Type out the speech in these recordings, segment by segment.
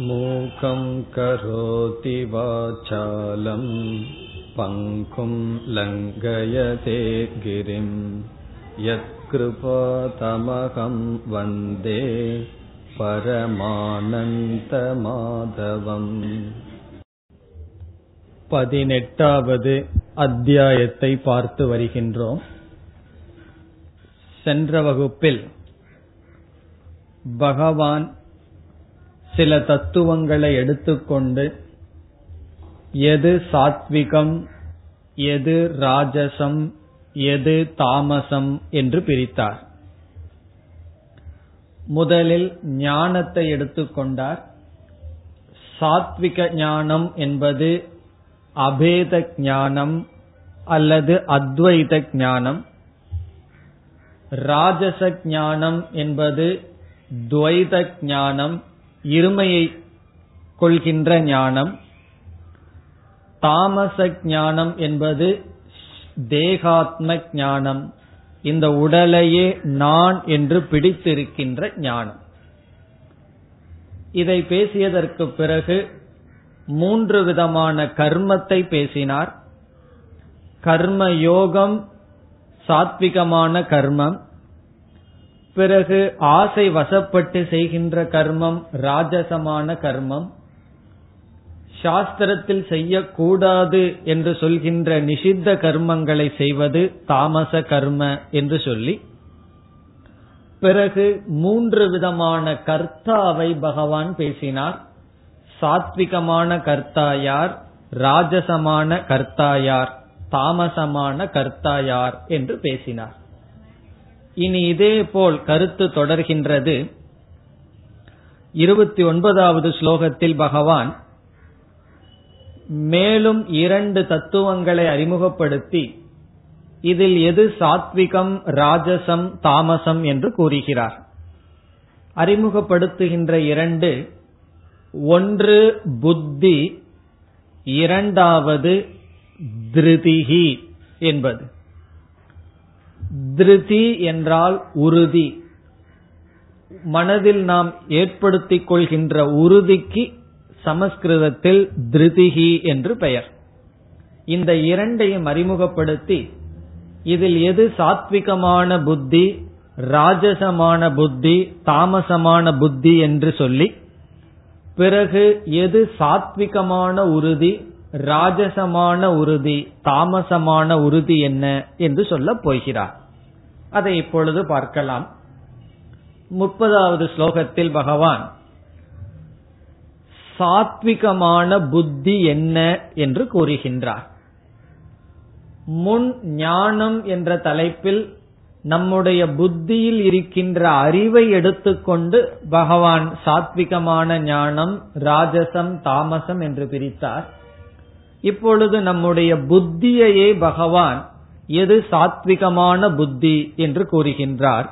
मूकं करोति वाचालं पङ्कुं लङ्घयते गिरिं यत्कृपातमहं वन्दे பரமானந்தமாதவம் பதினெட்டாவது அத்தியாயத்தை பார்த்து வருகின்றோம் சென்ற வகுப்பில் பகவான் சில தத்துவங்களை எடுத்துக்கொண்டு எது சாத்விகம் எது ராஜசம் எது தாமசம் என்று பிரித்தார். முதலில் ஞானத்தை எடுத்துக்கொண்டார். சாத்விக ஞானம் என்பது அபேத ஞானம் அல்லது அத்வைத ஞானம். ராஜச ஞானம் என்பது துவைத ஞானம் இருமையை கொள்கின்ற ஞானம் தாமச ஞானம் என்பது தேகாத்ம ஞானம். இந்த உடலையே நான் என்று பிடித்திருக்கின்ற ஞானம். இதை பேசியதற்கு பிறகு மூன்று விதமான கர்மத்தை பேசினார். கர்ம யோகம் சாத்விகமான கர்மம் பிறகு ஆசை வசப்பட்டு செய்கின்ற கர்மம் ராஜசமான கர்மம் சாஸ்திரத்தில் செய்யக்கூடாது என்று சொல்கின்ற நிஷித்த கர்மங்களை செய்வது தாமச கர்ம என்று சொல்லி பிறகு மூன்று விதமான கர்த்தாவை பகவான் பேசினார். சாத்விகமான கர்த்தாயார் ராஜசமான கர்த்தாயார் தாமசமான கர்த்தாயார் என்று பேசினார். இனி இதே போல் கருத்து தொடர்கின்றது. இருபத்தி ஒன்பதாவது ஸ்லோகத்தில் பகவான் மேலும் இரண்டு தத்துவங்களை அறிமுகப்படுத்தி இதில் எது சாத்விகம் ராஜசம் தாமசம் என்று கூறுகிறார். அறிமுகப்படுத்துகின்ற இரண்டு ஒன்று புத்தி இரண்டாவது திருதிகி என்பது. திருதி என்றால் உறுதி. மனதில் நாம் ஏற்படுத்திக் கொள்கின்ற உறுதிக்கு சமஸ்கிருதத்தில் திருதிகி என்று பெயர். இந்த இரண்டையும் அறிமுகப்படுத்தி இதில் எது சாத்விகமான புத்தி ராஜசமான புத்தி தாமசமான புத்தி என்று சொல்லி பிறகு எது சாத்விகமான உறுதி ராஜசமான உறுதி தாமசமான உறுதி என்ன என்று சொல்லப் போகிறார். அதை இப்பொழுது பார்க்கலாம். முப்பதாவது ஸ்லோகத்தில் பகவான் சாத்விகமான புத்தி என்ன? என்று கூறுகின்றார். முன் ஞானம் என்ற தலைப்பில் நம்முடைய புத்தியில் இருக்கின்ற அறிவை எடுத்துக்கொண்டு பகவான் சாத்விகமான ஞானம் ராஜசம் தாமசம் என்று பிரித்தார். இப்பொழுது நம்முடைய புத்தியையே பகவான் எது சாத்விகமான புத்தி என்று கூறுகின்றார்.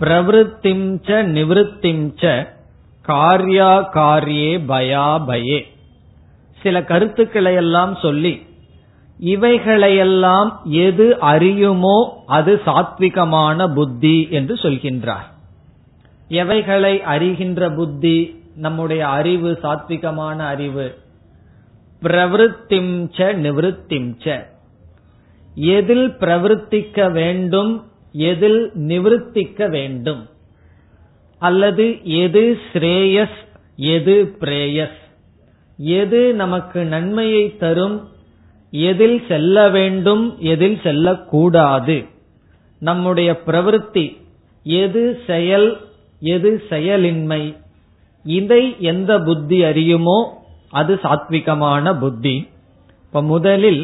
பிரவருத்திம் ச நிவத்திம் ச காரியா காரியே பயா பயே. சில கருத்துக்களை எல்லாம் சொல்லி இவைகளையெல்லாம் எது அறியுமோ அது சாத்விகமான புத்தி என்று சொல்கின்றார். எவைகளை அறிகின்ற புத்தி? நம்முடைய அறிவு சாத்விகமான அறிவு பிரவருத்திம் ச நிவத்திம் ச. எதில் பிரவர்த்திக்க வேண்டும் எதில் நிவர்த்திக்க வேண்டும்? அல்லது எது ஸ்ரேயஸ் எது பிரேயஸ்? எது நமக்கு நன்மையை தரும்? எதில் செல்ல வேண்டும் எதில் செல்லக்கூடாது? நம்முடைய பிரவருத்தி எது செயல் எது செயலின்மை? இதை எந்த புத்தி அறியுமோ அது சாத்விகமான புத்தி. இப்ப முதலில்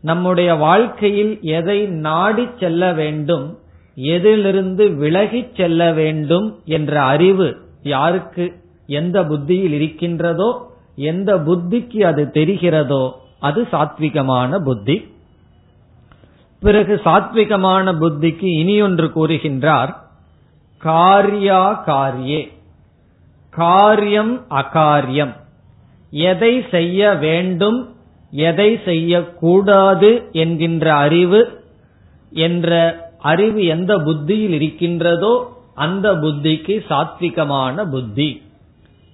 நம்முடைய வாழ்க்கையில் எதை நாடி செல்ல வேண்டும் எதிலிருந்து விலகிச் செல்ல வேண்டும் என்ற அறிவு யாருக்கு எந்த புத்தியில் இருக்கின்றதோ எந்த புத்திக்கு அது தெரிகிறதோ அது சாத்விகமான புத்தி. பிறகு சாத்விகமான புத்திக்கு இனியொன்று கூறுகின்றார் காரியா காரியே. காரியம் அகாரியம். எதை செய்ய வேண்டும் எதை செய்யக்கூடாது என்கின்ற அறிவு என்ற அறிவு எந்த புத்தியில் இருக்கின்றதோ அந்த புத்திக்கு சாத்விகமான புத்தி.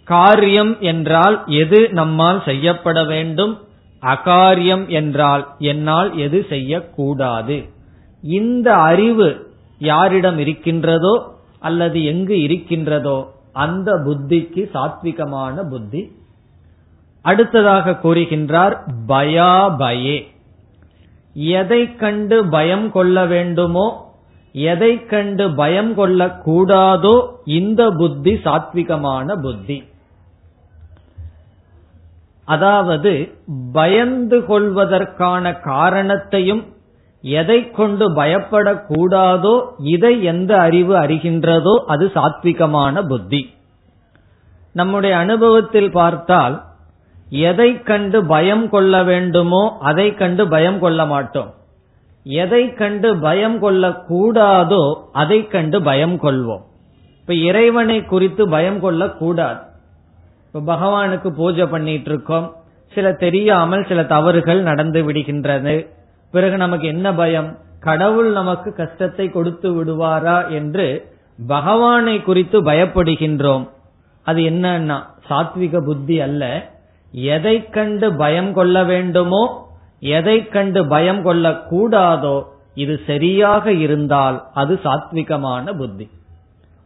காரியம் என்றால் எது நம்மால் செய்யப்பட வேண்டும் அகாரியம் என்றால் என்னால் எது செய்யக்கூடாது. இந்த அறிவு யாரிடம் இருக்கின்றதோ அல்லது எங்கு இருக்கின்றதோ அந்த புத்திக்கு சாத்விகமான புத்தி அடுத்ததாக கூறுகின்றார் பயா பயே. எதை கண்டு பயம் கொள்ள வேண்டுமோ எதை கண்டு பயம் கொள்ளக்கூடாதோ இந்த புத்தி சாத்விகமான புத்தி. அதாவது பயந்து கொள்வதற்கான காரணத்தையும் எதை கொண்டு பயப்படக்கூடாதோ இதை எந்த அறிவு அறிகின்றதோ அது சாத்விகமான புத்தி. நம்முடைய அனுபவத்தில் பார்த்தால் எதை கண்டு பயம் கொள்ள வேண்டுமோ அதை கண்டு பயம் கொள்ள மாட்டோம். எதை கண்டு பயம் கொள்ளக்கூடாதோ அதை கண்டு பயம் கொள்வோம். இப்ப இறைவனை குறித்து பயம் கொள்ளக்கூடாது. இப்ப பகவானுக்கு பூஜை பண்ணிட்டு இருக்கோம் சில தெரியாமல் சில தவறுகள் நடந்து விடுகின்றது. பிறகு நமக்கு என்ன பயம்? கடவுள் நமக்கு கஷ்டத்தை கொடுத்து விடுவாரா என்று பகவானை குறித்து பயப்படுகின்றோம். அது என்னன்னா சாத்விக புத்தி அல்ல. எதை கண்டு பயம் கொள்ள வேண்டுமோ எதை கண்டு பயம் கொள்ளக்கூடாதோ இது சரியாக இருந்தால் அது சாத்விகமான புத்தி.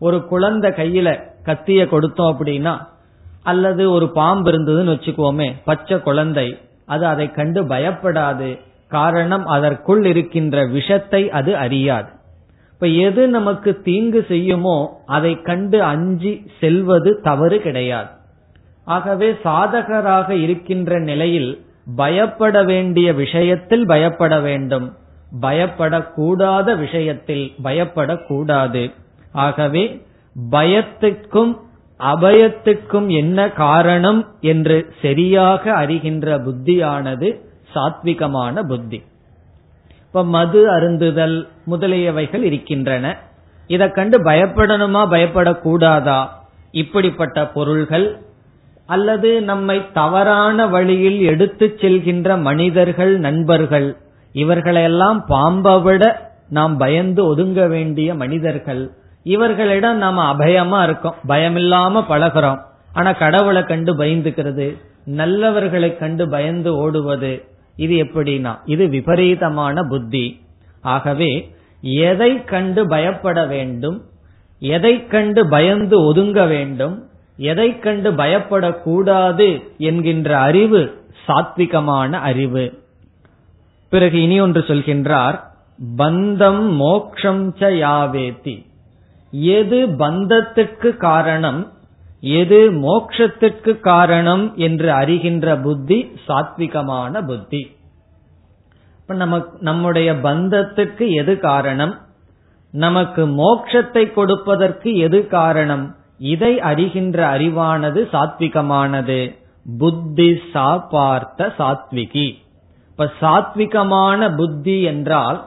ஒரு குழந்தை கையில கத்திய கொடுத்தோம் அப்படின்னா அல்லது ஒரு பாம்பு இருந்ததுன்னு வச்சுக்கோமே பச்சை குழந்தை அது அதை கண்டு பயப்படாது. காரணம் அதற்குள் இருக்கின்ற விஷத்தை அது அறியாது. இப்ப எது நமக்கு தீங்கு செய்யுமோ அதை கண்டு அஞ்சி செல்வது தவறு கிடையாது. ஆகவே சாதகராக இருக்கின்ற நிலையில் பயப்பட வேண்டிய விஷயத்தில் பயப்பட வேண்டும். பயப்படக்கூடாத விஷயத்தில் பயப்படக்கூடாது. ஆகவே பயத்துக்கும் அபயத்துக்கும் என்ன காரணம் என்று சரியாக அறிகின்ற புத்தியானது சாத்விகமான புத்தி. இப்ப மது அருந்துதல் முதலியவைகள் இருக்கின்றன. இதை கண்டு பயப்படணுமா பயப்படக்கூடாதா? இப்படிப்பட்ட பொருள்கள் அல்லது நம்மை தவறான வழியில் எடுத்துச் செல்கின்ற மனிதர்கள் நண்பர்கள் இவர்களையெல்லாம் பாம்பை விட நாம் பயந்து ஒதுங்க வேண்டிய மனிதர்கள். இவர்களிடம் நாம அபயமா இருக்கோம் பயமில்லாம பழகிறோம். ஆனா கடவுளை கண்டு பயந்துக்கிறது நல்லவர்களை கண்டு பயந்து ஓடுவது இது எப்படின்னா இது விபரீதமான புத்தி. ஆகவே எதை கண்டு பயப்பட வேண்டும் எதை கண்டு பயந்து ஒதுங்க வேண்டும் எதை கண்டு பயப்படக்கூடாது என்கின்ற அறிவு சாத்விகமான அறிவு. பிறகு இனி ஒன்று சொல்கின்றார் பந்தம் மோக்ஷம் ச யாவேதி. எது பந்தத்திற்கு காரணம் எது மோக்ஷத்திற்கு காரணம் என்று அறிகின்ற புத்தி சாத்விகமான புத்தி. இப்ப நமக்கு நம்முடைய பந்தத்துக்கு எது காரணம்? நமக்கு மோக்ஷத்தை கொடுப்பதற்கு எது காரணம்? இதை அறிகின்ற அறிவானது சாத்விகமானது. புத்தி சாபார்த்த சாத்விகி. இப்ப சாத்விகமான புத்தி என்றால்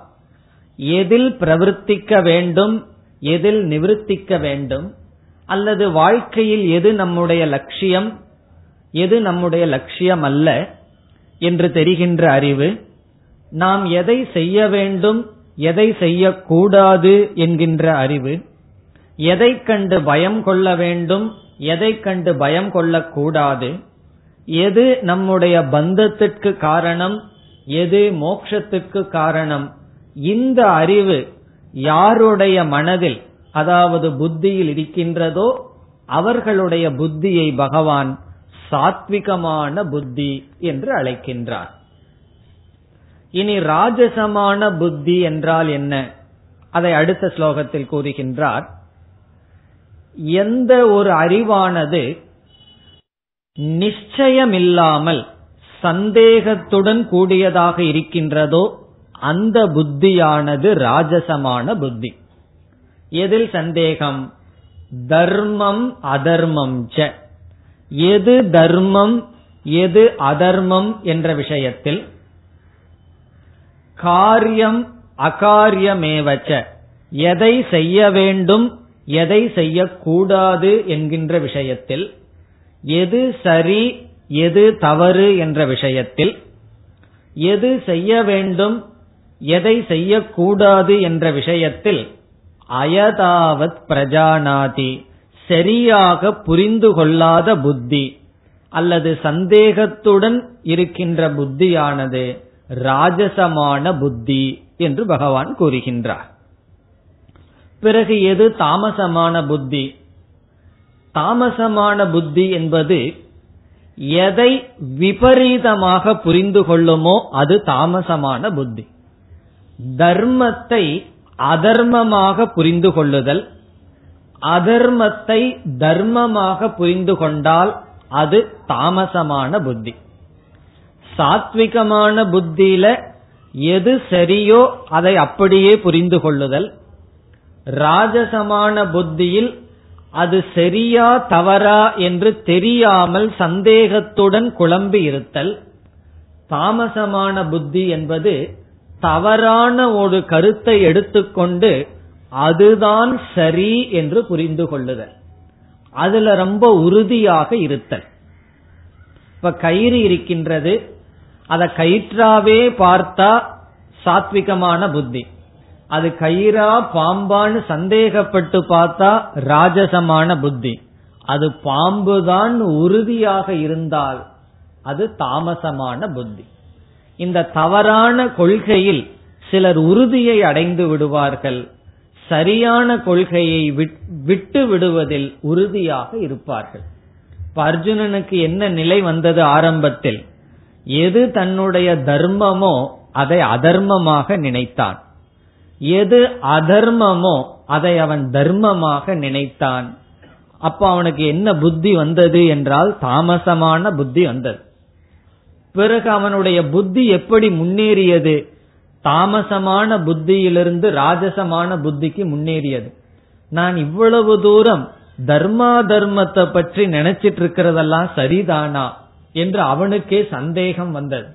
எதில் பிரவர்த்திக்க வேண்டும் எதில் நிவர்த்திக்க வேண்டும் அல்லது வாழ்க்கையில் எது நம்முடைய லட்சியம் எது நம்முடைய லட்சியம் அல்ல என்று தெரிகின்ற அறிவு நாம் எதை செய்ய வேண்டும் எதை செய்யக்கூடாது என்கின்ற அறிவு எதை கண்டு பயம் கொள்ள வேண்டும் எதை கண்டு பயம் கொள்ளக்கூடாது எது நம்முடைய பந்தத்திற்கு காரணம் எது மோட்சத்துக்கு காரணம். இந்த அறிவு யாருடைய மனதில் அதாவது புத்தியில் இருக்கின்றதோ அவர்களுடைய புத்தியை பகவான் சாத்விகமான புத்தி என்று அழைக்கின்றார். இனி ராஜசமான புத்தி என்றால் என்ன? அதை அடுத்த ஸ்லோகத்தில் கூறுகின்றார். எந்த ஒரு அறிவானது நிச்சயமில்லாமல் சந்தேகத்துடன் கூடியதாக இருக்கின்றதோ அந்த புத்தியானது ராஜசமான புத்தி. எதில் சந்தேகம்? தர்மம் அதர்மம் ச. எது தர்மம் எது அதர்மம் என்ற விஷயத்தில் காரியம் அகாரியமேவச்ச எதை செய்ய வேண்டும் எதை செய்யக்கூடாது என்கின்ற விஷயத்தில் எது சரி எது தவறு என்ற விஷயத்தில் எது செய்ய வேண்டும் எதை செய்யக்கூடாது என்ற விஷயத்தில் அயதாவத் பிரஜானாதி சரியாக புரிந்து கொள்ளாத புத்தி அல்லது சந்தேகத்துடன் இருக்கின்ற புத்தியானது ராஜசமான புத்தி என்று பகவான் கூறுகின்றார். பிறகு எது தாமசமான புத்தி? தாமசமான புத்தி என்பது எதை விபரீதமாக புரிந்து கொள்ளுமோ அது தாமசமான புத்தி. தர்மத்தை அதர்மமாக புரிந்து கொள்ளுதல் அதர்மத்தை தர்மமாக புரிந்து கொண்டால் அது தாமசமான புத்தி. சாத்விகமான புத்தியில எது சரியோ அதை அப்படியே புரிந்து கொள்ளுதல் ராஜசமான புத்தியில் அது சரியா தவறா என்று தெரியாமல் சந்தேகத்துடன் குழம்பி இருத்தல் தாமசமான புத்தி என்பது தவறான ஒரு கருத்தை எடுத்துக்கொண்டு அதுதான் சரி என்று புரிந்து கொள்ளுதல். அதுல ரொம்ப உறுதியாக இருத்தல். இப்ப கயிறு இருக்கின்றது அதை கயிற்றாவே பார்த்தா சாத்விகமான புத்தி. அது கயிறா பாம்பான்னு சந்தேகப்பட்டு பார்த்தா ராஜசமான புத்தி. அது பாம்புதான் உறுதியாக இருந்தால் அது தாமசமான புத்தி. இந்த தவறான கொள்கையில் சிலர் உறுதியை அடைந்து விடுவார்கள். சரியான கொள்கையை விட்டு விடுவதில் உறுதியாக இருப்பார்கள். இப்ப அர்ஜுனனுக்கு என்ன நிலை வந்தது ஆரம்பத்தில்? எது தன்னுடைய தர்மமோ அதை அதர்மமாக நினைத்தான். எது அதர்மமோ அதை அவன் தர்மமாக நினைத்தான். அப்ப அவனுக்கு என்ன புத்தி வந்தது என்றால் தாமசமான புத்தி வந்தது. பிறகு அவனுடைய புத்தி எப்படி முன்னேறியது? தாமசமான புத்தியிலிருந்து ராஜசமான புத்திக்கு முன்னேறியது. நான் இவ்வளவு தூரம் தர்மா தர்மத்தை பற்றி நினைச்சிட்டு இருக்கிறதெல்லாம் சரிதானா என்று அவனுக்கே சந்தேகம் வந்தது.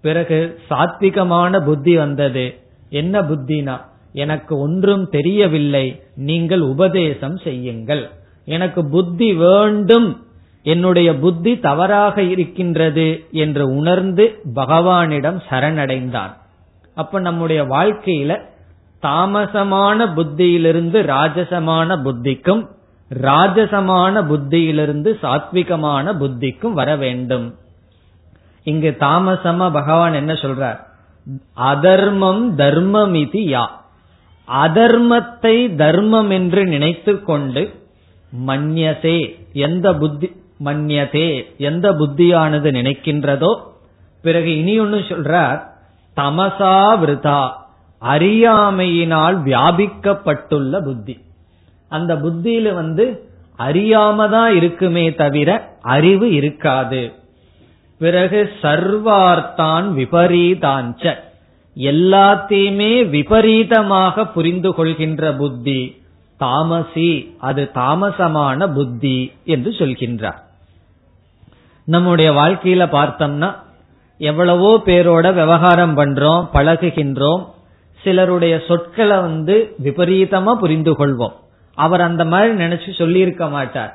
பிறகு சாத்விகமான புத்தி வந்தது. என்ன புத்தினா? எனக்கு ஒன்றும் தெரியவில்லை. நீங்கள் உபதேசம் செய்யுங்கள். எனக்கு புத்தி வேண்டும். என்னுடைய புத்தி தவறாக இருக்கின்றது என்று உணர்ந்து பகவானிடம் சரணடைந்தான் அப்ப நம்முடைய வாழ்க்கையில தாமசமான புத்தியிலிருந்து ராஜசமான புத்திக்கும் ராஜசமான புத்தியிலிருந்து சாத்விகமான புத்திக்கும் வர வேண்டும். இங்கு தாமசமா பகவான் என்ன சொல்றார்? அதர்மம் தர்மம் இது யா. அதர்மத்தை தர்மம் என்று நினைத்து கொண்டு மன்யசே எந்த புத்தி மன்யதே எந்த புத்தியானது நினைக்கின்றதோ பிறகு இனி ஒன்னு சொல்றார் தமசா விருதா அறியாமையினால் வியாபிக்கப்பட்டுள்ள புத்தி. அந்த புத்தியில வந்து அறியாம தான் இருக்குமே தவிர அறிவு இருக்காது. பிறகு சர்வார்த்தான் விபரீதாஞ்ச. எல்லாத்தையுமே விபரீதமாக புரிந்து கொள்கின்ற புத்தி தாமசி அது தாமசமான புத்தி என்று சொல்கின்றார். நம்முடைய வாழ்க்கையில பார்த்தோம்னா எவ்வளவோ பேரோட விவகாரம் பண்றோம் பழகுகின்றோம் சிலருடைய சொற்களை வந்து விபரீதமா புரிந்து கொள்வோம். அவர் அந்த மாதிரி நினைச்சு சொல்லியிருக்க மாட்டார்.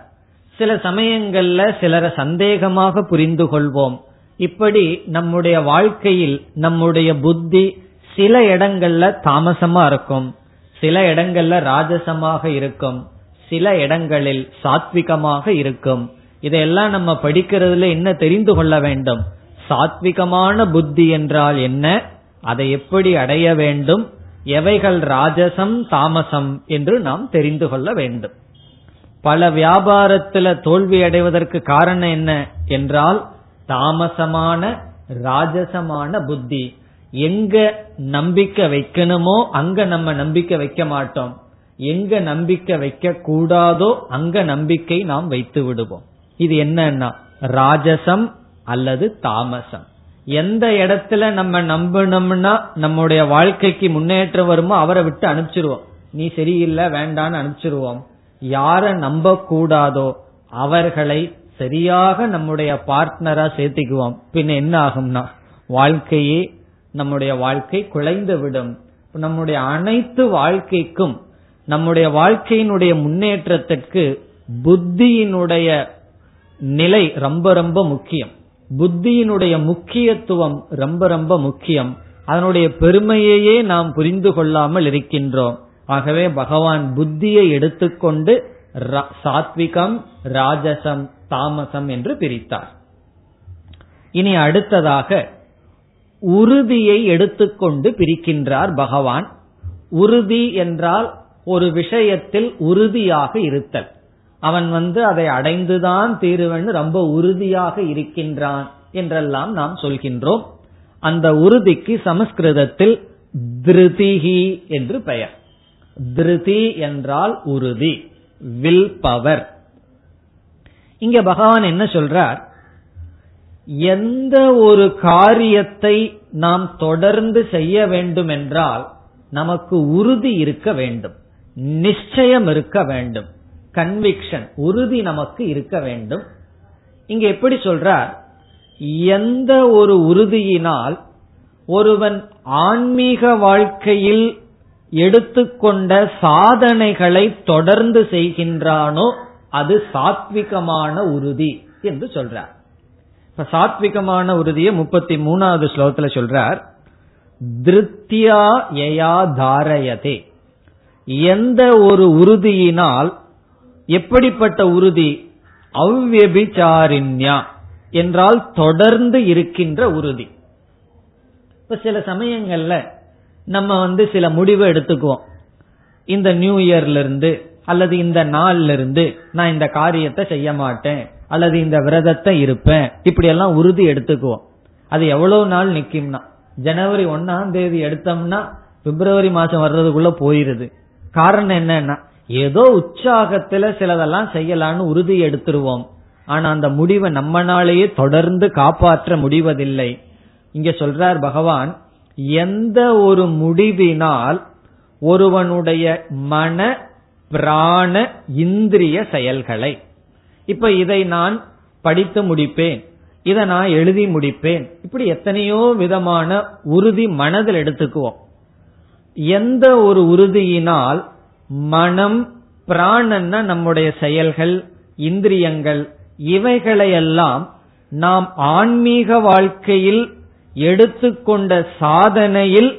சில சமயங்கள்ல சிலரை சந்தேகமாக புரிந்து கொள்வோம். இப்படி நம்முடைய வாழ்க்கையில் நம்முடைய புத்தி சில இடங்கள்ல தாமசமா இருக்கும். சில இடங்கள்ல ராஜசமாக இருக்கும். சில இடங்களில் சாத்விகமாக இருக்கும். இதையெல்லாம் நம்ம படிக்கிறதுல என்ன தெரிந்து கொள்ள வேண்டும்? சாத்விகமான புத்தி என்றால் என்ன? அதை எப்படி அடைய வேண்டும்? எவைகள் ராஜசம் தாமசம் என்று நாம் தெரிந்து கொள்ள வேண்டும். பல வியாபாரத்துல தோல்வி அடைவதற்கு காரணம் என்ன என்றால் தாமசமான ராஜசமான புத்தி. எங்க நம்பிக்கை வைக்கணுமோ அங்க நம்ம நம்பிக்கை வைக்க மாட்டோம். எங்க நம்பிக்கை வைக்க கூடாதோ அங்க நம்பிக்கை நாம் வைத்து விடுவோம். இது என்னன்னா ராஜசம் அல்லது தாமசம். எந்த இடத்துல நம்ம நம்பணும்னா நம்முடைய வாழ்க்கைக்கு முன்னேற்றம் வருமோ அவரை விட்டு அனுப்பிச்சிருவோம். நீ சரியில்லை வேண்டான்னு அனுப்பிச்சிருவோம். யார நம்ப கூடாதோ அவர்களை சரியாக நம்முடைய பார்ட்னரா சேர்த்திக்குவோம். பின் என்ன ஆகும்னா வாழ்க்கையே நம்முடைய வாழ்க்கை குலைந்து விடும் நம்முடைய அனைத்து வாழ்க்கைக்கும் நம்முடைய வாழ்க்கையினுடைய முன்னேற்றத்திற்கு புத்தியினுடைய நிலை ரொம்ப ரொம்ப முக்கியம். புத்தியினுடைய முக்கியத்துவம் ரொம்ப ரொம்ப முக்கியம். அதனுடைய பெருமையையே நாம் புரிந்து கொள்ளாமல் இருக்கின்றோம். ஆகவே பகவான் புத்தியை எடுத்துக்கொண்டு சாத்விகம் ராஜசம் தாமசம் என்று பிரித்தார். இனி அடுத்ததாக உறுதியை எடுத்துக்கொண்டு பிரிக்கின்றார் பகவான். உறுதி என்றால் ஒரு விஷயத்தில் உறுதியாக இருத்தல். அவன் வந்து அதை அடைந்துதான் தீருவன் ரொம்ப உறுதியாக இருக்கின்றான் என்றெல்லாம் நாம் சொல்கின்றோம். அந்த உறுதிக்கு சமஸ்கிருதத்தில் திருதிகி என்று பெயர். திருதி என்றால் உறுதி வில் பவர். இங்க பகவான் என்ன சொல்றார்? எந்த ஒரு காரியத்தை நாம் தொடர்ந்து செய்ய வேண்டும் என்றால் நமக்கு உறுதி இருக்க வேண்டும் நிச்சயம் இருக்க வேண்டும் கன்விக்ஷன் உறுதி நமக்கு இருக்க வேண்டும். இங்க எப்படி சொல்றார்? எந்த ஒரு உறுதியினால் ஒருவன் ஆன்மீக வாழ்க்கையில் எடுத்துக்கொண்ட சாதனைகளை தொடர்ந்து செய்கின்றானோ அது சாத்விகமான உறுதி என்று சொல்றார். இப்ப சாத்விகமான உறுதியை முப்பத்தி மூணாவது ஸ்லோகத்துல சொல்றார். திருத்தியா யயா தாரயதே. எந்த ஒரு உறுதியினால் எப்படிப்பட்ட உறுதி? அவ்வபிச்சாரின்யா என்றால் தொடர்ந்து இருக்கின்ற உறுதி. இப்ப சில சமயங்கள்ல நம்ம வந்து சில முடிவு எடுத்துக்குவோம். இந்த நியூ இயர்ல இருந்து அல்லது இந்த நாள்ல இருந்து நான் இந்த காரியத்தை செய்ய மாட்டேன் அல்லது இந்த விரதத்தை இருப்பேன் இப்படி எல்லாம் உறுதி எடுத்துக்குவோம். அது எவ்வளவு நாள் நிக்கும்னா ஜனவரி ஒன்னாம் தேதி எடுத்தோம்னா பிப்ரவரி மாசம் வர்றதுக்குள்ள போயிருது. காரணம் என்னன்னா ஏதோ உற்சாகத்துல சிலதெல்லாம் செய்யலான்னு உறுதி எடுத்துருவோம். ஆனா அந்த முடிவை நம்மனாலேயே தொடர்ந்து காப்பாற்ற முடிவதில்லை. இங்க சொல்றார் பகவான் எந்த ஒரு முடிவினால் ஒருவனுடைய மன பிராண இந்திரிய செயல்களை. இப்ப இதை நான் படித்து முடிப்பேன். இதை நான் எழுதி முடிப்பேன். இப்படி எத்தனையோ விதமான உறுதி மனதில் எடுத்துக்குவோம். எந்த ஒரு உறுதியினால் மனம் பிராணன்னா நம்முடைய செயல்கள் இந்திரியங்கள் இவைகளையெல்லாம் நாம் ஆன்மீக வாழ்க்கையில் எடுத்துக்கொண்ட சாதனையில்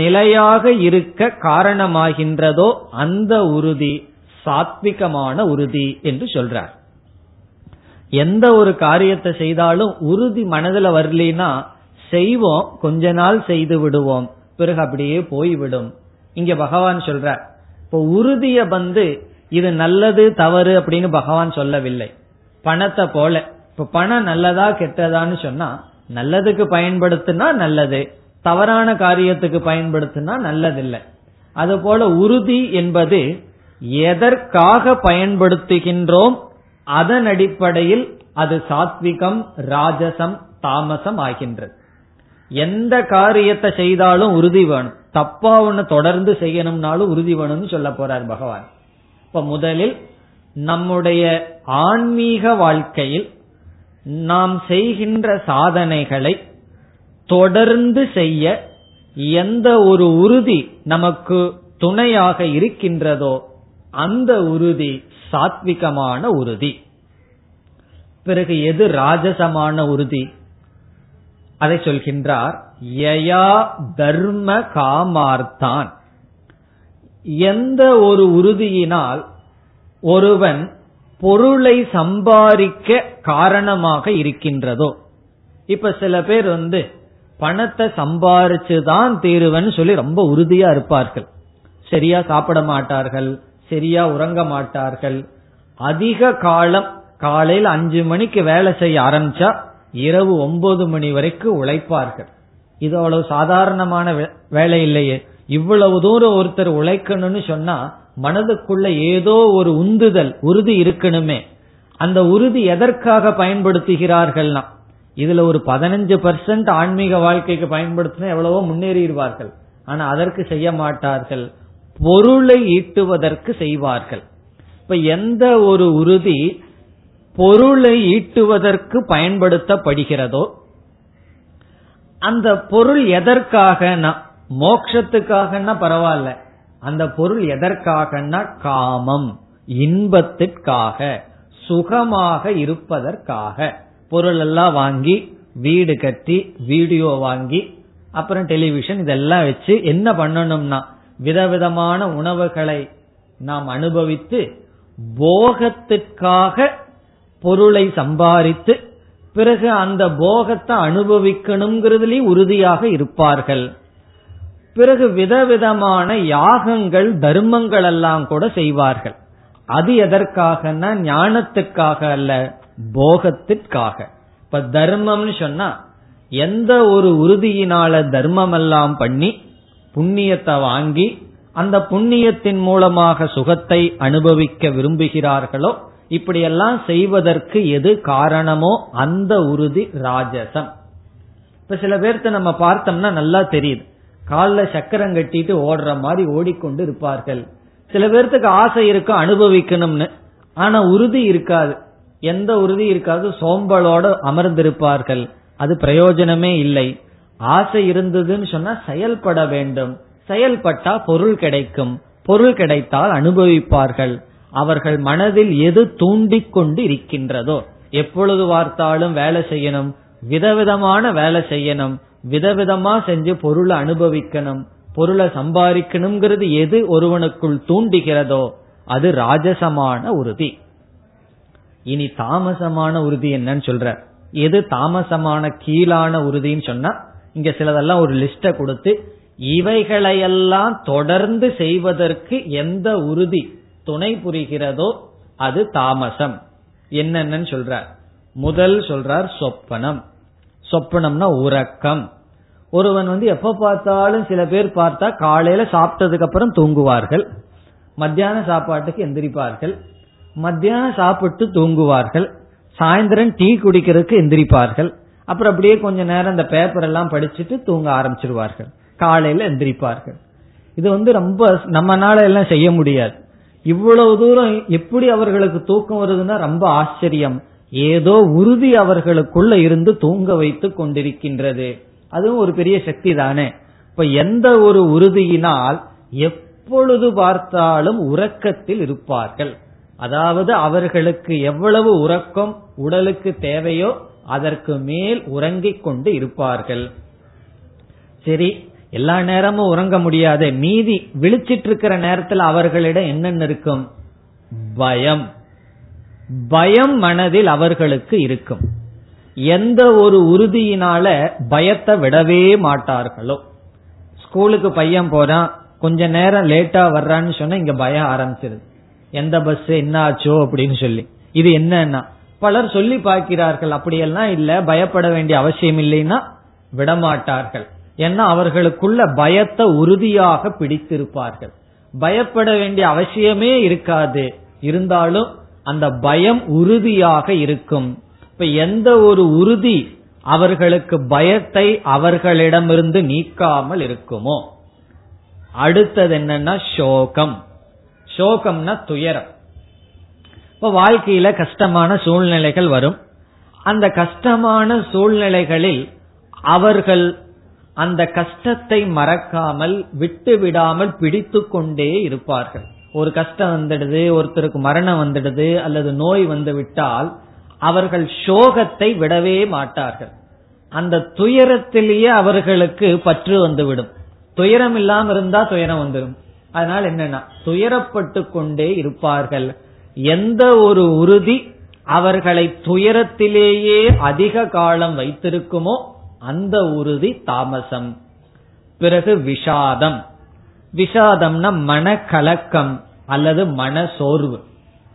நிலையாக இருக்க காரணமாகின்றதோ அந்த உறுதி சாத்விகமான உறுதி என்று சொல்றார். எந்த ஒரு காரியத்தை செய்தாலும் உறுதி மனதில் வரலினா செய்வோம் கொஞ்ச நாள் செய்து விடுவோம் பிறகு அப்படியே போய்விடும். இங்க பகவான் சொல்ற இப்போ உறுதிய வந்து இது நல்லது தவறு அப்படின்னு பகவான் சொல்லவில்லை. பணத்தை போல இப்ப பணம் நல்லதா கெட்டதான்னு சொன்னா நல்லதுக்கு பயன்படுத்தினா நல்லது. தவறான காரியத்துக்கு பயன்படுத்தினா நல்லதில்லை. அதுபோல உறுதி என்பது எதற்காக பயன்படுத்துகின்றோம் அதன் அடிப்படையில் அது சாத்விகம் ராஜசம் தாமசம் ஆகின்றது. எந்த காரியத்தை செய்தாலும் உறுதி வேணும். தப்பா ஒன்னு தொடர்ந்து செய்யணும்னாலும் உறுதி வேணும்னு சொல்ல போறார் பகவான். இப்ப முதலில் நம்முடைய ஆன்மீக வாழ்க்கையில் நாம் செய்கின்ற சாதனைகளை தொடர்ந்து செய்ய எந்த ஒரு உறுதி நமக்கு துணையாக இருக்கின்றதோ அந்த உறுதி சாத்விகமான உறுதி. பிறகு எது ராஜசமான உறுதி? அதை சொல்கின்றார் யயா தர்ம காமார்த்தான். எந்த ஒரு உறுதியினால் ஒருவன் பொருளை சம்பாதிக்க காரணமாக இருக்கின்றதோ? இப்ப சில பேர் வந்து பணத்தை சம்பாரிச்சுதான் தீருவன்னு சொல்லி ரொம்ப உறுதியா இருப்பார்கள். சரியா சாப்பிட மாட்டார்கள் சரியா உறங்க மாட்டார்கள். அதிக காலம் காலையில் அஞ்சு மணிக்கு வேலை செய்ய ஆரம்பிச்சா இரவு ஒன்பது மணி வரைக்கும் உழைப்பார்கள். இது அவ்வளவு சாதாரணமான வேலை இல்லையே. இவ்வளவு தூரம் ஒருத்தர் உழைக்கணும்னு சொன்னா மனதுக்குள்ள ஏதோ ஒரு உந்துதல் உறுதி இருக்கணுமே. அந்த உறுதி எதற்காக பயன்படுத்துகிறார்கள்னா இதுல ஒரு பதினஞ்சு பர்சன்ட் ஆன்மீக வாழ்க்கைக்கு பயன்படுத்தினா எவ்வளவோ முன்னேறிடுவார்கள். ஆனா அதற்கு செய்ய மாட்டார்கள். பொருளை ஈட்டுவதற்கு செய்வார்கள். இப்ப எந்த ஒரு உறுதி பொருளை ஈட்டுவதற்கு பயன்படுத்தப்படுகிறதோ அந்த பொருள் எதற்காக மோக்ஷத்துக்காகனா பரவாயில்ல. அந்த பொருள் எதற்காகனா காமம் இன்பத்திற்காக சுகமாக இருப்பதற்காக. பொருள் எல்லாம் வாங்கி வீடு கட்டி வீடியோ வாங்கி அப்புறம் டெலிவிஷன் இதெல்லாம் வச்சு என்ன பண்ணணும்னா விதவிதமான உணவுகளை நாம் அனுபவித்து போகத்திற்காக பொருளை சம்பாதித்து பிறகு அந்த போகத்தை அனுபவிக்கணுங்கிறதுலயும் உறுதியாக இருப்பார்கள். பிறகு விதவிதமான யாகங்கள் தர்மங்கள் எல்லாம் கூட செய்வார்கள். அது எதற்காகனா ஞானத்துக்காக அல்ல போகத்திற்காக. இப்ப தர்மம்னு சொன்னா எந்த ஒரு உறுதியினால தர்மம் எல்லாம் பண்ணி புண்ணியத்தை வாங்கி அந்த புண்ணியத்தின் மூலமாக சுகத்தை அனுபவிக்க விரும்புகிறார்களோ இப்படியெல்லாம் செய்வதற்கு எது காரணமோ அந்த உறுதி ராஜசம். இப்ப சில பேர்த்த நம்ம பார்த்தோம்னா நல்லா தெரியுது. காலில் சக்கரம் கட்டிட்டு ஓடுற மாதிரி ஓடிக்கொண்டு இருப்பார்கள். சில பேர்த்துக்கு ஆசை இருக்கும் அனுபவிக்கணும்னு. ஆனா உறுதி இருக்காது. எந்த உறுதி இருக்காது? சோம்பலோட அமர்ந்திருப்பார்கள். அது பிரயோஜனமே இல்லை. ஆசை இருந்ததுன்னு சொன்னா செயல்பட வேண்டும். செயல்பட்டா பொருள் கிடைக்கும். பொருள் கிடைத்தால் அனுபவிப்பார்கள். அவர்கள் மனதில் எது தூண்டிக் கொண்டு இருக்கின்றதோ. எப்பொழுது பார்த்தாலும் வேலை செய்யணும். விதவிதமான வேலை செய்யணும். விதவிதமா செஞ்சு பொருளை அனுபவிக்கணும் பொருளை சம்பாதிக்கணுங்கிறது எது ஒருவனுக்குள் தூண்டுகிறதோ அது ராஜசமான உறுதி. இனி தாமசமான உறுதி என்னன்னு சொல்ற. எது தாமசமான கீழான உறுதின்னு சொன்னா இங்க சிலதெல்லாம் ஒரு லிஸ்ட கொடுத்து இவைகளையெல்லாம் தொடர்ந்து செய்வதற்கு எந்த உறுதி துணை புரிகிறதோ அது தாமசம். என்னென்னு சொல்றார் முதல் சொல்றார் சொப்பனம். சொப்பனம்னா உறக்கம். ஒருவன் வந்து எப்ப பார்த்தாலும் சில பேர் பார்த்தா காலையில சாப்பிட்டதுக்கு அப்புறம் தூங்குவார்கள். மத்தியான சாப்பாட்டுக்கு எந்திரிப்பார்கள். மத்தியானம் சாப்பிட்டு தூங்குவார்கள். சாயந்தரம் டீ குடிக்கிறதுக்கு எந்திரிப்பார்கள். அப்புறம் அப்படியே கொஞ்ச நேரம் இந்த பேப்பர் எல்லாம் படிச்சுட்டு தூங்க ஆரம்பிச்சிருவார்கள். காலையில எந்திரிப்பார்கள். இது வந்து ரொம்ப நம்மனால எல்லாம் செய்ய முடியாது. இவ்வளவு தூரம் எப்படி அவர்களுக்கு தூக்கம் வருதுன்னா ரொம்ப ஆச்சரியம். ஏதோ உறுதி அவர்களுக்குள்ள இருந்து தூங்க வைத்து கொண்டிருக்கின்றது. அதுவும் ஒரு பெரிய சக்தி தானே. இப்ப எந்த ஒரு உறுதியினால் எப்பொழுது பார்த்தாலும் உறக்கத்தில் இருப்பார்கள். அதாவது அவர்களுக்கு எவ்வளவு உறக்கம் உடலுக்கு தேவையோ அதற்கு மேல் உறங்கிக் கொண்டு இருப்பார்கள். சரி எல்லா நேரமும் உறங்க முடியாது. மீதி விழிச்சிட்டு இருக்கிற நேரத்தில் அவர்களிடம் என்னென்ன இருக்கும்? பயம். பயம் மனதில் அவர்களுக்கு இருக்கும். எந்த ஒரு உறுதியினால பயத்தை விடவே மாட்டார்களோ. ஸ்கூலுக்கு பையன் போறான் கொஞ்ச நேரம் லேட்டா வர்றான்னு சொன்னா இங்க பயம் ஆரம்பிச்சிருது. எந்த பஸ் என்ன ஆச்சோ அப்படின்னு சொல்லி. இது என்னன்னா பலர் சொல்லி பார்க்கிறார்கள் அப்படியெல்லாம் இல்ல பயப்பட வேண்டிய அவசியம் இல்லைன்னா விடமாட்டார்கள். ஏன்னா அவர்களுக்குள்ள பயத்தை உறுதியாக பிடித்திருப்பார்கள். பயப்பட வேண்டிய அவசியமே இருக்காது. இருந்தாலும் அந்த பயம் உறுதியாக இருக்கும். இப்ப எந்த ஒரு உறுதி அவர்களுக்கு பயத்தை அவர்களிடமிருந்து நீக்காமல் இருக்குமோ? அடுத்தது என்னன்னா சோகம். சோகம்னா துயரம். இப்ப வாழ்க்கையில கஷ்டமான சூழ்நிலைகள் வரும். அந்த கஷ்டமான சூழ்நிலைகளில் அவர்கள் அந்த கஷ்டத்தை மறக்காமல் விட்டு விடாமல் பிடித்து கொண்டே இருப்பார்கள். ஒரு கஷ்டம் வந்துடுது ஒருத்தருக்கு மரணம் வந்துடுது அல்லது நோய் வந்து விட்டால் அவர்கள் சோகத்தை விடவே மாட்டார்கள். அந்த துயரத்திலேயே அவர்களுக்கு பற்று வந்துவிடும். துயரம் இல்லாம இருந்தா துயரம் வந்துடும் அதனால என்னன்னா துயரப்பட்டு கொண்டே இருப்பார்கள். எந்த ஒரு உறுதி அவர்களை துயரத்திலேயே அதிக காலம் வைத்திருக்குமோ அந்த உறுதி தாமசம். பிறகு விஷாதம். விஷாதம்னா மனக்கலக்கம் அல்லது மன சோர்வு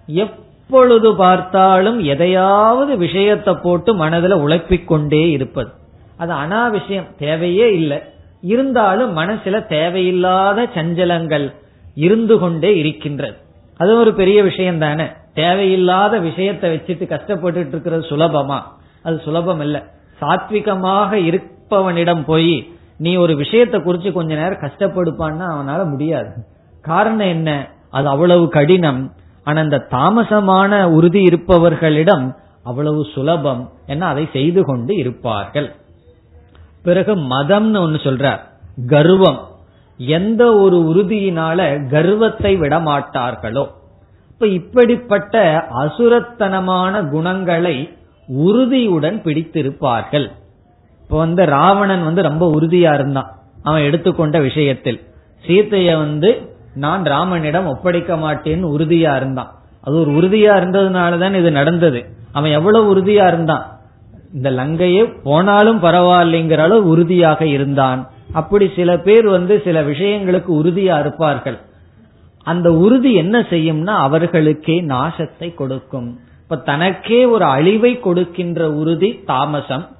எப்பொழுது பார்த்தாலும் எதையாவது விஷயத்தை போட்டு மனதில் உழைப்பிக் கொண்டே இருப்பது. அது அனாவசியம் தேவையே இல்லை. இருந்தாலும் மனசுல தேவையில்லாத சஞ்சலங்கள் இருந்து கொண்டே இருக்கின்றது. அது ஒரு பெரிய விஷயம் தானே. தேவையில்லாத விஷயத்தை வச்சுட்டு கஷ்டப்பட்டு இருக்கிறது சுலபமா? அது சுலபம் இல்ல. சாத்விகமாக இருப்பவனிடம் போய் நீ ஒரு விஷயத்தை குறிச்சு கொஞ்ச நேரம் கஷ்டப்படுப்பான்னா அவனால முடியாது. காரணம் என்ன? அது அவ்வளவு கடினம். ஆனா அந்த தாமசமான உறுதி இருப்பவர்களிடம் அவ்வளவு சுலபம் என்ன அதை செய்து கொண்டு இருப்பார்கள். பிறகு மதம்னு ஒன்னு சொல்றார். கர்வம். எந்த ஒரு உறுதியினால கர்வத்தை விட மாட்டார்களோ இப்ப இப்படிப்பட்ட அசுரத்தனமான குணங்களை உறுதியுடன் பிடித்திருப்பார்கள். இப்ப வந்து ராவணன் வந்து ரொம்ப உறுதியா இருந்தான். அவன் எடுத்துக்கொண்ட விஷயத்தில். சீத்தைய வந்து நான் ராமனிடம் ஒப்படைக்க மாட்டேன்னு உறுதியா இருந்தான். அது ஒரு உறுதியா இருந்ததுனாலதான் இது நடந்தது. அவன் எவ்வளவு உறுதியா இருந்தான்? இந்த லங்கையே போனாலும் பரவாயில்லைங்கிற அளவு உறுதியாக இருந்தான். அப்படி சில பேர் வந்து சில விஷயங்களுக்கு உறுதியா இருப்பார்கள். அந்த உறுதி என்ன செய்யும்னா அவர்களுக்கே நாசத்தை கொடுக்கும். இப்ப தனக்கே ஒரு அழிவை கொடுக்கின்ற உறுதி தாமசம்.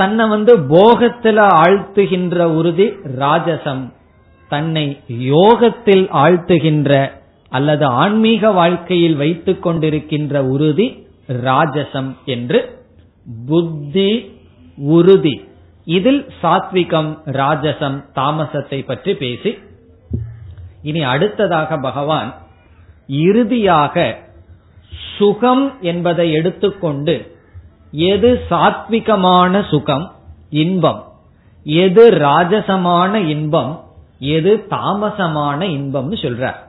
தன்னை வந்து போகத்துல ஆழ்த்துகின்ற உறுதி ராஜசம். தன்னை யோகத்தில் ஆழ்த்துகின்ற அல்லது ஆன்மீக வாழ்க்கையில் வைத்துக் கொண்டிருக்கின்ற உறுதி ராஜசம் என்று புத்தி உறுதி. இதில் சாத்விகம் ராஜசம் தாமசத்தை பற்றி பேசி. இனி அடுத்ததாக பகவான் இறுதியாக சுகம் என்பதை எடுத்துக்கொண்டு எது சாத்விகமான சுகம்? இன்பம். எது ராஜசமான இன்பம்? எது தாமசமான இன்பம்னு சொல்றார்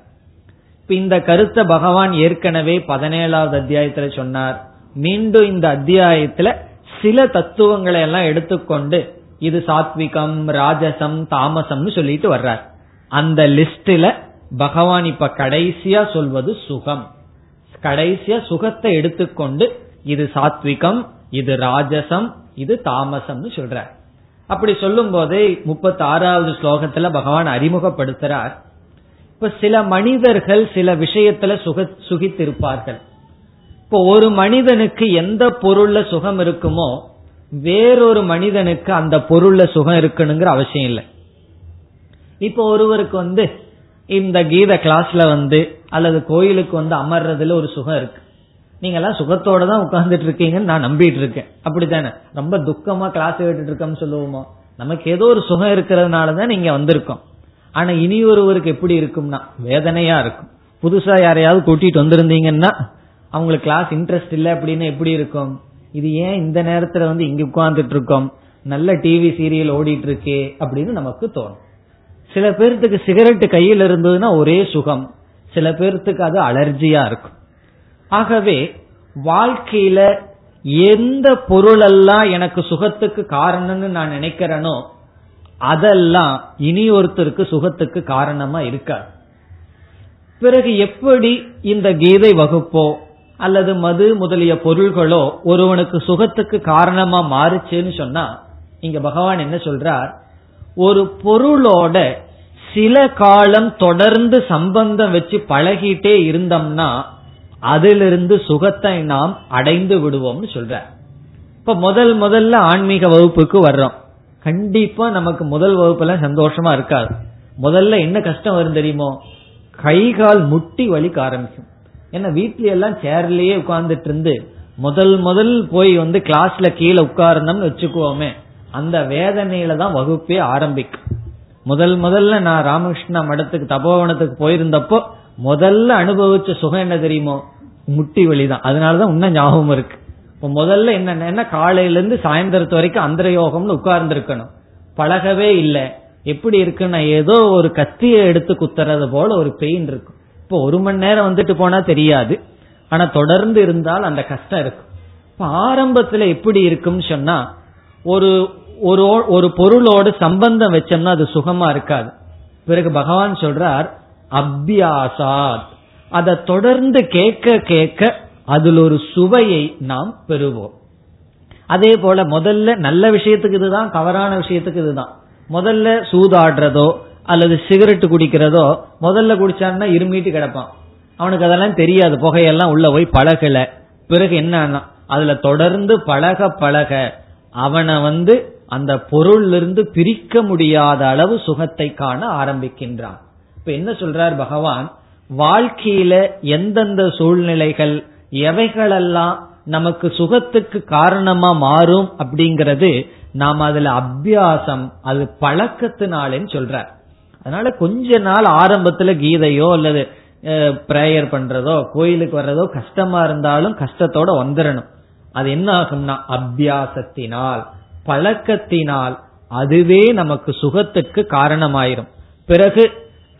இப்ப இந்த கருத்தை பகவான் ஏற்கனவே பதினேழாவது அத்தியாயத்துல சொன்னார். மீண்டும் இந்த அத்தியாயத்துல சில தத்துவங்களை எல்லாம் எடுத்துக்கொண்டு இது சாத்விகம் ராஜசம் தாமசம்னு சொல்லிட்டு வர்றார். அந்த லிஸ்ட்ல பகவான் இப்ப கடைசியா சொல்வது சுகம். கடைசியா சுகத்தை எடுத்துக்கொண்டு இது சாத்விகம் இது ராஜசம் இது தாமசம்னு சொல்றார் அப்படி சொல்லும் போதே முப்பத்தி ஆறாவது ஸ்லோகத்துல பகவான் அறிமுகப்படுத்துறார். இப்ப சில மனிதர்கள் சில விஷயத்துல சுக சுகித்திருப்பார்கள். இப்போ ஒரு மனிதனுக்கு எந்த பொருள்ல சுகம் இருக்குமோ வேறொரு மனிதனுக்கு அந்த பொருள்ல சுகம் இருக்கணுங்கிற அவசியம் இல்லை. இப்போ ஒருவருக்கு வந்து இந்த கீத கிளாஸ்ல வந்து அல்லது கோயிலுக்கு வந்து அமர்றதுல ஒரு சுகம் இருக்கு. நீங்க எல்லாம் சுகத்தோட தான் உட்கார்ந்துட்டு இருக்கீங்கன்னு நான் நம்பிட்டு இருக்கேன். அப்படித்தானே? ரொம்ப துக்கமா கிளாஸ் கேட்டுட்டு இருக்கோம்னு சொல்லுவோமோ? நமக்கு ஏதோ ஒரு சுகம் இருக்கிறதுனால தான் நீங்க வந்திருக்கோம். ஆனா இனி ஒருவருக்கு எப்படி இருக்கும்னா வேதனையா இருக்கும். புதுசா யாரையாவது கூட்டிட்டு வந்திருந்தீங்கன்னா அவங்களுக்கு கிளாஸ் இன்ட்ரெஸ்ட் இல்லை அப்படின்னு எப்படி இருக்கும்? இது ஏன் இந்த நேரத்துல வந்து இங்க உட்கார்ந்துட்டு இருக்கோம்? நல்ல டிவி சீரியல் ஓடிட்டு இருக்கே அப்படின்னு நமக்கு தோணும். சில பேர்த்துக்கு சிகரெட் கையில் இருந்ததுன்னா ஒரே சுகம். சில பேர்த்துக்கு அது அலர்ஜியா இருக்கும். ஆகவே வாழ்க்கையில எந்த பொருளெல்லாம் எனக்கு சுகத்துக்கு காரணம்னு நான் நினைக்கிறேனோ அதெல்லாம் இனி ஒருத்தருக்கு சுகத்துக்கு காரணமா இருக்காது. பிறகு எப்படி இந்த கீதை வகுப்போ அல்லது மது முதலிய பொருள்களோ ஒருவனுக்கு சுகத்துக்கு காரணமா மாறுச்சுன்னு சொன்னா இங்க பகவான் என்ன சொல்றார்? ஒரு பொருளோட சில காலம் தொடர்ந்து சம்பந்தம் வச்சு பழகிட்டே இருந்தோம்னா அதிலிருந்து சுகத்தை நாம் அடைந்து விடுவோம்னு சொல்ற. இப்ப முதல் முதல்ல ஆன்மீக வகுப்புக்கு வர்றோம். கண்டிப்பா நமக்கு முதல் வகுப்புல சந்தோஷமா இருக்காது. முதல்ல என்ன கஷ்டம் வரும் தெரியுமோ? கை கால் முட்டி வலிக்க ஆரம்பிக்கும். ஏன்னா வீட்ல எல்லாம் சேர்லயே உட்கார்ந்துட்டு இருந்து முதல் முதல் போய் வந்து கிளாஸ்ல கீழே உட்காரணும்னு வச்சுக்குவோமே அந்த வேதனையில தான் வகுப்பே ஆரம்பிக்கும். முதல் முதல்ல நான் ராமகிருஷ்ணா மடத்துக்கு தபோவனத்துக்கு போயிருந்தப்போ முதல்ல அனுபவிச்ச சுகம் என்ன தெரியுமோ? முட்டி வலிதான் அதனாலதான் இன்னும் ஞாபகம் இருக்கு. இப்போ முதல்ல என்ன காலையில இருந்து சாயந்தரத்து வரைக்கும் அந்த யோகம்னு உட்கார்ந்து இருக்கணும் பழகவே இல்லை. எப்படி இருக்குன்னா ஏதோ ஒரு கத்தியை எடுத்து குத்துறது போல ஒரு பெயின் இருக்கும். இப்போ ஒரு மணி நேரம் வந்துட்டு போனா தெரியாது. ஆனா தொடர்ந்து இருந்தால் அந்த கஷ்டம் இருக்கும். இப்ப ஆரம்பத்துல எப்படி இருக்கும்னு சொன்னா ஒரு ஒரு ஒரு பொருளோடு சம்பந்தம் வச்சோம்னா அது சுகமா இருக்காது. பிறகு பகவான் சொல்றார் அபியாசாத். அதை தொடர்ந்து கேட்க கேட்க அதில் ஒரு சுவையை நாம் பெறுவோம். அதே போல முதல்ல நல்ல விஷயத்துக்கு இதுதான் தவறான விஷயத்துக்கு இதுதான். முதல்ல சூதாடுறதோ அல்லது சிகரெட் குடிக்கிறதோ முதல்ல குடிச்சான்னா இருமிட்டு கிடப்பான். அவனுக்கு அதெல்லாம் தெரியாது புகையெல்லாம் உள்ள போய் பழகல. பிறகு என்ன அதுல தொடர்ந்து பழக பழக அவனை வந்து அந்த பொருளிலிருந்து பிரிக்க முடியாத அளவு சுகத்தை காண ஆரம்பிக்கின்றான். இப்ப என்ன சொல்றார் பகவான்? வாழ்க்கையில எந்தெந்த சூழ்நிலைகள் எவைகளெல்லாம் நமக்கு சுகத்துக்கு காரணமா மாறும் அப்படிங்கறது நாம் அதுல அபியாசம் அது பழக்கத்தினாலேன்னு சொல்றார். அதனால கொஞ்ச நாள் ஆரம்பத்துல கீதையோ அல்லது பிரேயர் பண்றதோ கோயிலுக்கு வர்றதோ கஷ்டமா இருந்தாலும் கஷ்டத்தோட வந்துடணும் அது என்ன ஆகும்னா அபியாசத்தினால் பழக்கத்தினால் அதுவே நமக்கு சுகத்துக்கு காரணமாயிரும். பிறகு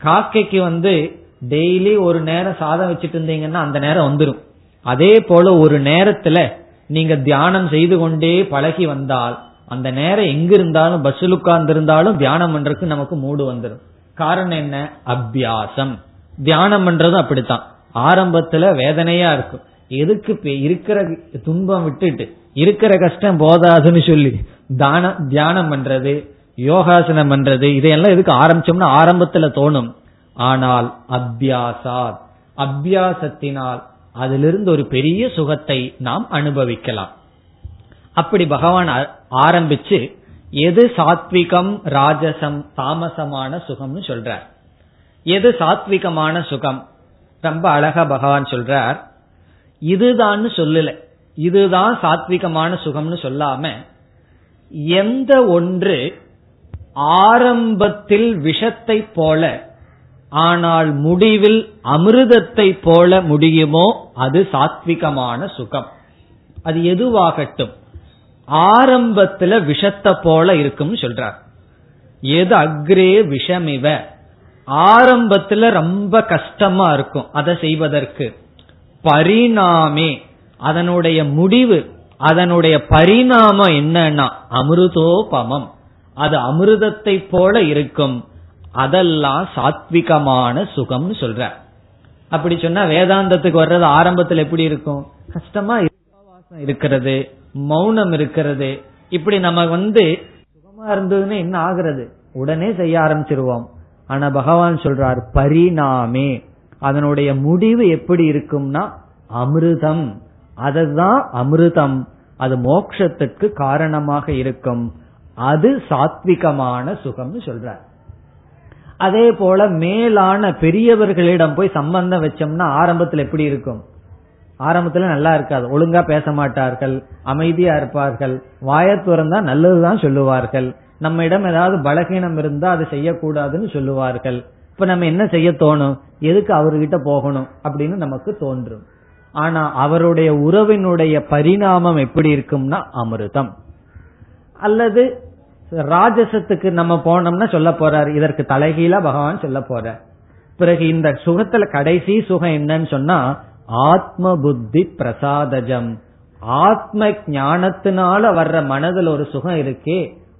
காக்கைக்கு வந்து டெய்லி ஒரு நேரம் சாதம் வச்சுட்டு இருந்தீங்கன்னா அந்த நேரம் வந்துடும் அதே போல ஒரு நேரத்துல நீங்க தியானம் செய்து கொண்டே பழகி வந்தால் அந்த நேரம் எங்க இருந்தாலும் பஸ்ஸில் உட்கார்ந்து இருந்தாலும் தியானம் பண்றதுக்கு நமக்கு மூடு வந்துடும் காரணம் என்ன? அபியாசம். தியானம் பண்றதும் அப்படித்தான். ஆரம்பத்துல வேதனையா இருக்கும். எதுக்கு இருக்கிற துன்பம் விட்டுட்டு இருக்கிற கஷ்டம் போதாதுன்னு சொல்லி தான தியானம் பண்றது யோகாசனம் பண்றது இதையெல்லாம் எதுக்கு ஆரம்பிச்சோம்னா ஆரம்பத்துல தோணும். ஆனால் அபியாசாத் அபியாசத்தினால் அதிலிருந்து ஒரு பெரிய சுகத்தை நாம் அனுபவிக்கலாம். அப்படி பகவான் ஆரம்பிச்சு எது சாத்விகம் ராஜசம் தாமசமான சுகம்னு சொல்றார். எது சாத்விகமான சுகம்? ரொம்ப அழகா பகவான் சொல்றார். இதுதான் சொல்லல. இதுதான் சாத்விகமான சுகம்னு சொல்லாம எந்த ஒன்று ஆரம்பத்தில் விஷத்தை போல ஆனால் முடிவில் அமிர்தத்தை போல முடியுமோ அது சாத்விகமான சுகம். அது எதுவாகட்டும் ஆரம்பத்துல விஷத்தை போல இருக்கும்னு சொல்றார். எது அக்ரே விஷமிவ? ஆரம்பத்துல ரொம்ப கஷ்டமா இருக்கும் அதை செய்வதற்கு. பரிணாமே அதனுடைய முடிவு அதனுடைய பரிணாமம் என்னன்னா அமிர்தோபமம். அது அமிர்தத்தை போல இருக்கும். அதெல்லாம் சாத்விகமான சுகம்னு சொல்ற. அப்படி சொன்னா வேதாந்தத்துக்கு வர்றது ஆரம்பத்தில் எப்படி இருக்கும்? கஷ்டமா இருக்கிறது மௌனம் இருக்கிறது. இப்படி நம்ம வந்து சுகமா இருந்ததுன்னு என்ன ஆகுறது? உடனே செய்ய ஆரம்பிச்சிருவோம். ஆனா பகவான் சொல்றார் பரிணாமே. அதனுடைய முடிவு எப்படி இருக்கும்னா அமிர்தம். அதுதான் அமிர்தம். அது மோக்ஷத்துக்கு காரணமாக இருக்கும். அது சாத்விகமான சுகம்னு சொல்றார். அதே போல மேலான பெரியவர்களிடம் போய் சம்பந்தம் வச்சோம்னா ஆரம்பத்தில் எப்படி இருக்கும்? ஆரம்பத்துல நல்லா இருக்காது. ஒழுங்கா பேச மாட்டார்கள் அமைதியா இருப்பார்கள் வாய துறந்தா நல்லதுதான் சொல்லுவார்கள். நம்ம இடம் ஏதாவது பலகீனம் இருந்தா அதை செய்யக்கூடாதுன்னு சொல்லுவார்கள். இப்ப நம்ம என்ன செய்ய தோணும்? எதுக்கு அவர்கிட்ட போகணும் அப்படின்னு நமக்கு தோன்றும். ஆனா அவருடைய உறவினுடைய பரிணாமம் எப்படி இருக்கும்னா அமிர்தம். அல்லது ராஜசத்துக்கு நம்ம போனோம்னா சொல்ல போறார். இதற்கு தலைகீழா பகவான் சொல்ல போற பிறகு இந்த சுகத்துல கடைசி சுகம் என்னன்னு சொன்னா ஆத்ம புத்தி பிரசாதஜம். ஆத்ம ஞானத்தினால வர்ற மனதில் ஒரு சுகம் இருக்கே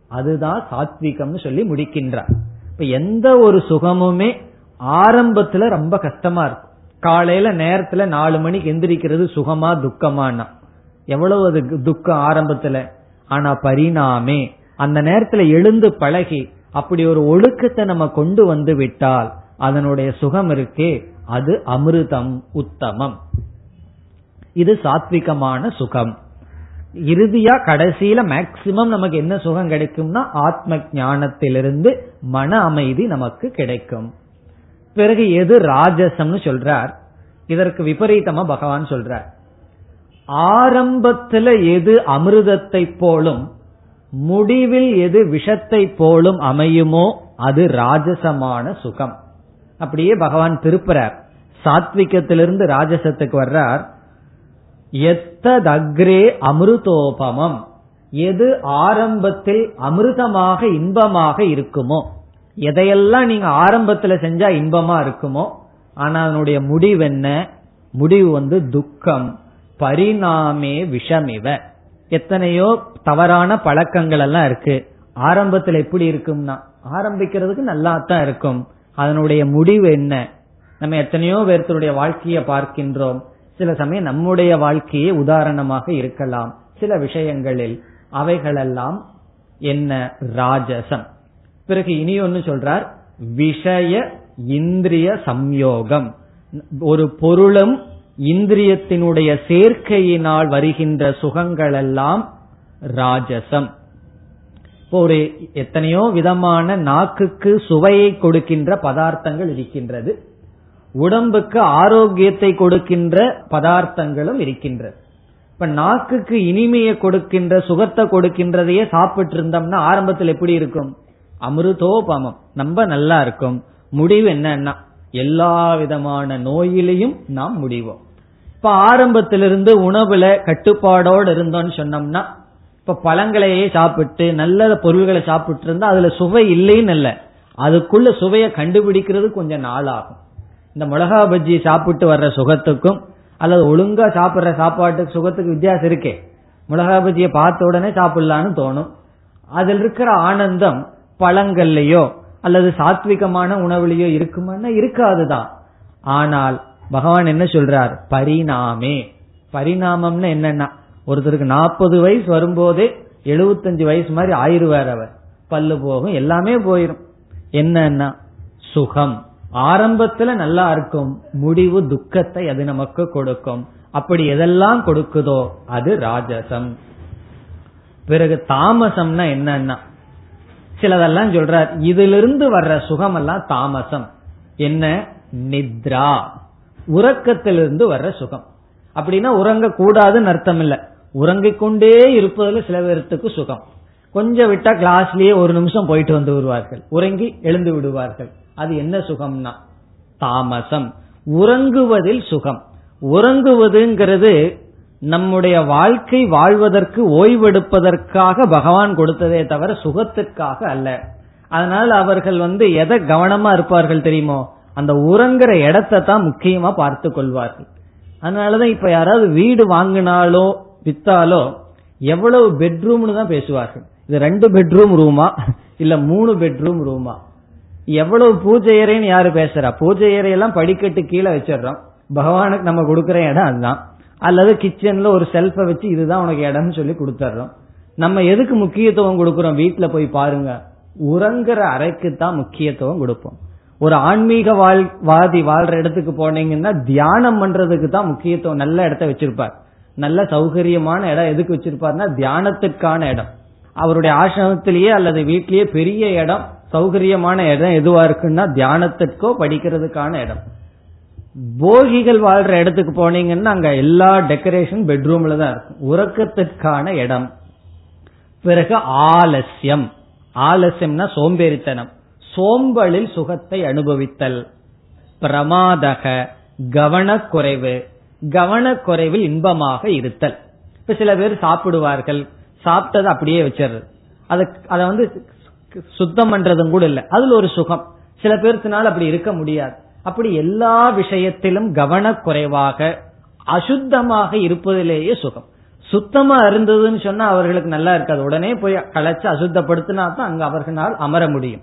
அதுதான் சாத்விகம்னு சொல்லி முடிக்கின்றார். இப்ப எந்த ஒரு சுகமுமே ஆரம்பத்துல ரொம்ப கஷ்டமா இருக்கும். காலையில நேரத்துல நாலு மணிக்கு எந்திரிக்கிறது சுகமா துக்கமானா. எவ்வளவு அது துக்கம் ஆரம்பத்துல? ஆனா பரிணாமே. அந்த நேரத்துல எழுந்து பழகி அப்படி ஒரு ஒழுக்கத்தை நம்ம கொண்டு வந்து விட்டால் அதனுடைய சுகம் இருக்கே அது அமிர்தம் உத்தமம். இது சாத்விகமான சுகம். இறுதியா கடைசியில மேக்சிமம் நமக்கு என்ன சுகம் கிடைக்கும்னா ஆத்ம ஞானத்திலிருந்து மன அமைதி நமக்கு கிடைக்கும். பிறகு எது ராஜசம்னு சொல்றார். இதற்கு விபரீதமா பகவான் சொல்றார். ஆரம்பத்துல எது அமிர்தத்தை போலும் முடிவில் எது விஷத்தை போலும் அமையுமோ அது ராஜசமான சுகம். அப்படியே பகவான் திருப்புறார். சாத்விகத்திலிருந்து ராஜசத்துக்கு வர்றார். எத்ததக்ரே அமிர்தோபமம்? எது ஆரம்பத்தில் அமிர்தமாக இன்பமாக இருக்குமோ? எதையெல்லாம் நீங்க ஆரம்பத்துல செஞ்சா இன்பமா இருக்குமோ? ஆனா அதனுடைய முடிவு என்ன? முடிவு வந்து துக்கம். பரிணாமே விஷமிவ. எத்தனையோ தவறான பழக்கங்கள் எல்லாம் இருக்கு. ஆரம்பத்தில் எப்படி இருக்கும்னா ஆரம்பிக்கிறதுக்கு நல்லா தான் இருக்கும். அதனுடைய முடிவு என்ன? நம்ம எத்தனையோ பேர்த்தருடைய வாழ்க்கையை பார்க்கின்றோம். சில சமயம் நம்முடைய வாழ்க்கையே உதாரணமாக இருக்கலாம். சில விஷயங்களில் அவைகளெல்லாம் என்ன? ராஜசம். பிறகு இனி ஒன்னு சொல்றார் விஷய இந்திரிய சம்யோகம். ஒரு பொருளும் இந்திரியத்தினுடைய சேர்க்கையினால் வருகின்ற சுகங்கள் எல்லாம் ராஜசம் ஒரு எத்தனையோ விதமான நாக்குக்கு சுவையை கொடுக்கின்ற பதார்த்தங்கள் இருக்கின்றது. உடம்புக்கு ஆரோக்கியத்தை கொடுக்கின்ற பதார்த்தங்களும் இருக்கின்றது. இப்ப நாக்குக்கு இனிமையை கொடுக்கின்ற சுகத்தை கொடுக்கின்றதையே சாப்பிட்டு இருந்தோம்னா ஆரம்பத்தில் எப்படி இருக்கும்? அமிர்தோபமம். ரொம்ப நல்லா இருக்கும். முடிவு என்னன்னா எல்லா விதமான நோயிலையும் நாம் முடிவோம். இப்ப ஆரம்பத்திலிருந்து உணவுல கட்டுப்பாடோடு இருந்தோம்னு சொன்னோம்னா இப்ப பழங்களையே சாப்பிட்டு நல்ல பொருள்களை சாப்பிட்டு இருந்தா அதுல சுவை இல்லைன்னு இல்ல. அதுக்குள்ள சுவையை கண்டுபிடிக்கிறது கொஞ்சம் நாள் ஆகும் இந்த மிளகா பஜ்ஜி சாப்பிட்டு வர்ற சுகத்துக்கும் அல்லது ஒழுங்கா சாப்பிடுற சாப்பாட்டுக்கு சுகத்துக்கு வித்தியாசம் இருக்கே. மிளகா பஜ்ஜியை பார்த்த உடனே சாப்பிடலான்னு தோணும். அதில் இருக்கிற ஆனந்தம் பழங்கள்லயோ அல்லது சாத்விகமான உணவுலயோ இருக்குமான்னா இருக்காதுதான். ஆனால் பகவான் என்ன சொல்றார்? பரிணாமே. பரிணாமம்னு என்னன்னா ஒருத்தருக்கு நாற்பது வயசு வரும்போதே எழுபத்தஞ்சு வயசு மாதிரி ஆயிடுவார் அவர். பல்லு போகும் எல்லாமே போயிரும். என்னன்னா சுகம். ஆரம்பத்துல நல்லா இருக்கும். முடிவு துக்கத்தை அது நமக்கு கொடுக்கும். அப்படி எதெல்லாம் கொடுக்குதோ அது ராஜசம். பிறகு தாமசம்னா என்னன்னா சிலதெல்லாம் சொல்றார் இதிலிருந்து வர்ற சுகம் எல்லாம் தாமசம். என்ன? நித்ரா. உறக்கத்திலிருந்து வர்ற சுகம். அப்படின்னா உறங்க கூடாதுன்னு அர்த்தம் இல்ல உறங்கிக் கொண்டே இருப்பதில் சில பேர்த்துக்கு சுகம். கொஞ்சம் விட்டா கிளாஸ்லயே ஒரு நிமிஷம் போயிட்டு வந்து விடுவார்கள். உறங்கி எழுந்து விடுவார்கள். அது என்ன சுகம்னா? தாமசம். உறங்குவதில் சுகம். உறங்குவதுங்கிறது நம்முடைய வாழ்க்கை வாழ்வதற்கு ஓய்வெடுப்பதற்காக பகவான் கொடுத்ததே தவிர சுகத்திற்காக அல்ல. அதனால் அவர்கள் வந்து எதை கவனமா இருப்பார்கள் தெரியுமோ? அந்த உறங்குற இடத்தை தான் முக்கியமா பார்த்து கொள்வார்கள் அதனாலதான் இப்ப யாராவது வீடு வாங்கினாலோ வித்தாலோ எவ்வளவு பெட்ரூம்னு தான் பேசுவார்கள். இது ரெண்டு பெட்ரூம் ரூமா இல்ல மூணு பெட்ரூம் ரூமா எவ்வளவு பூஜை அறைன்னு யாரு பேசுறா? பூஜை அறையெல்லாம் படிக்கட்டு கீழே வச்சிடறோம். பகவானுக்கு நம்ம கொடுக்கற இடம் அதுதான். அல்லது கிச்சன்ல ஒரு செல்ஃபை வச்சு இதுதான் உனக்கு இடம்னு சொல்லி கொடுத்துட்றோம். நம்ம எதுக்கு முக்கியத்துவம் கொடுக்கறோம்? வீட்டுல போய் பாருங்க. உறங்குற அறைக்கு தான் முக்கியத்துவம் கொடுப்போம். ஒரு ஆன்மீக வாழ் வாதி வாழ்ற இடத்துக்கு போனீங்கன்னா தியானம் பண்றதுக்கு தான் முக்கியத்துவம். நல்ல இடத்த வச்சிருப்பார். நல்ல சௌகரியமான இடம் எதுக்கு வச்சிருப்பார்னா தியானத்துக்கான இடம். அவருடைய ஆசிரமத்திலேயே அல்லது வீட்டிலேயே பெரிய இடம் சௌகரியமான இடம் எதுவா இருக்குன்னா தியானத்திற்கோ படிக்கிறதுக்கான இடம். போகிகள் வாழ்ற இடத்துக்கு போனீங்கன்னா அங்க எல்லா டெக்கரேஷன் பெட்ரூம்ல தான் இருக்கும். உறக்கத்திற்கான இடம். பிறகு ஆலசியம் ஆலசியம்னா சோம்பேறித்தனம். சோம்பலில் சுகத்தை அனுபவித்தல். பிரமாதக கவனக்குறைவு கவனக்குறைவில் இன்பமாக இருத்தல். இப்ப சில பேர் சாப்பிடுவார்கள் சாப்பிட்டது அப்படியே வச்சிடுறது. அதை அதை வந்து சுத்தம் பண்றதும் கூட இல்லை. அதுல ஒரு சுகம். சில பேர்த்தினால அப்படி இருக்க முடியாது. அப்படி எல்லா விஷயத்திலும் கவனக்குறைவாக அசுத்தமாக இருப்பதிலேயே சுகம். சுத்தமா இருந்ததுன்னு சொன்னா அவர்களுக்கு நல்லா இருக்காது. உடனே போய் களைச்சு அசுத்தப்படுத்தினா தான் அங்க அவர்களால் அமர முடியும்.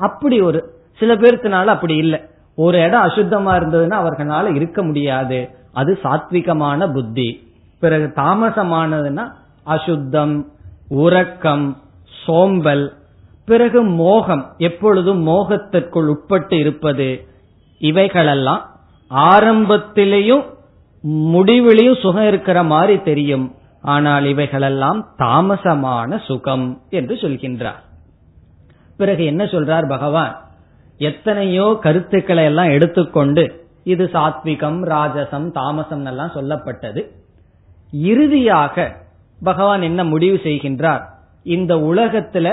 அப்படி ஒரு சில பேர்த்தினால அப்படி இல்லை. ஒரு இடம் அசுத்தமா இருந்ததுன்னா அவர்களால இருக்க முடியாது. அது சாத்விகமான புத்தி. பிறகு தாமசமானதுன்னா அசுத்தம் உறக்கம் சோம்பல் பிறகு மோகம். எப்பொழுதும் மோகத்திற்குள் உட்பட்டு இருப்பது. இவைகளெல்லாம் ஆரம்பத்திலேயும் முடிவிலையும் சுகம் இருக்கிற மாதிரி தெரியும். ஆனால் இவைகளெல்லாம் தாமசமான சுகம் என்று சொல்கின்றார். பிறகு என்ன சொல்றார் பகவான்? எத்தனையோ கருத்துக்களை எல்லாம் எடுத்துக்கொண்டு இது சாத்விகம் ராஜசம் தாமசம் எல்லாம் சொல்லப்பட்டது. இறுதியாக பகவான் என்ன முடிவு செய்கின்றார்? இந்த உலகத்துல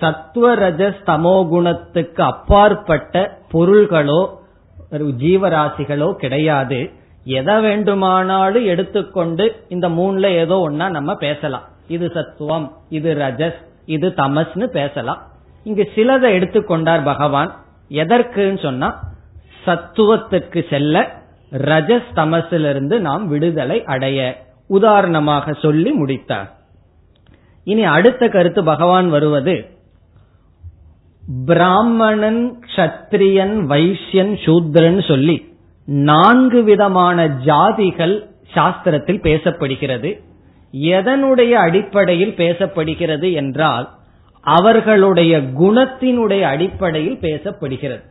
சத்வரஜஸ் தமோ குணத்துக்கு அப்பாற்பட்ட பொருள்களோ ஜீவராசிகளோ கிடையாது. எதை வேண்டுமானாலும் எடுத்துக்கொண்டு இந்த மூணுல ஏதோ ஒன்னா நம்ம பேசலாம். இது சத்துவம் இது ரஜஸ் இது தமஸ்னு பேசலாம். இங்கு சிலதை எடுத்துக்கொண்டார் பகவான். எதற்குன்னு சொன்னா சத்துவத்துக்கு செல்ல ரஜஸ் தமசிலிருந்து நாம் விடுதலை அடைய உதாரணமாக சொல்லி முடித்தார். இனி அடுத்த கருத்து பகவான் வருவது பிராமணன் கத்திரியன் வைசியன் சூத்ரன் சொல்லி நான்கு விதமான ஜாதிகள் சாஸ்திரத்தில் பேசப்படுகிறது. எதனுடைய அடிப்படையில் பேசப்படுகிறது என்றால் அவர்களுடைய குணத்தினுடைய அடிப்படையில் பேசப்படுகிறது.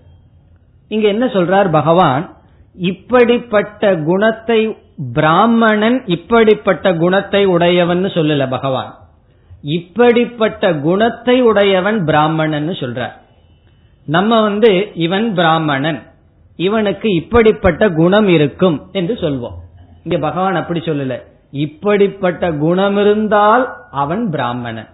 இங்க என்ன சொல்றார் பகவான்? இப்படிப்பட்ட குணத்தை பிராமணன் இப்படிப்பட்ட குணத்தை உடையவன் சொல்லல பகவான். இப்படிப்பட்ட குணத்தை உடையவன் பிராமணன் சொல்றார். நம்ம வந்து இவன் பிராமணன் இவனுக்கு இப்படிப்பட்ட குணம் இருக்கும் என்று சொல்வோம். இங்க பகவான் அப்படி சொல்லல. இப்படிப்பட்ட குணம் இருந்தால் அவன் பிராமணன்.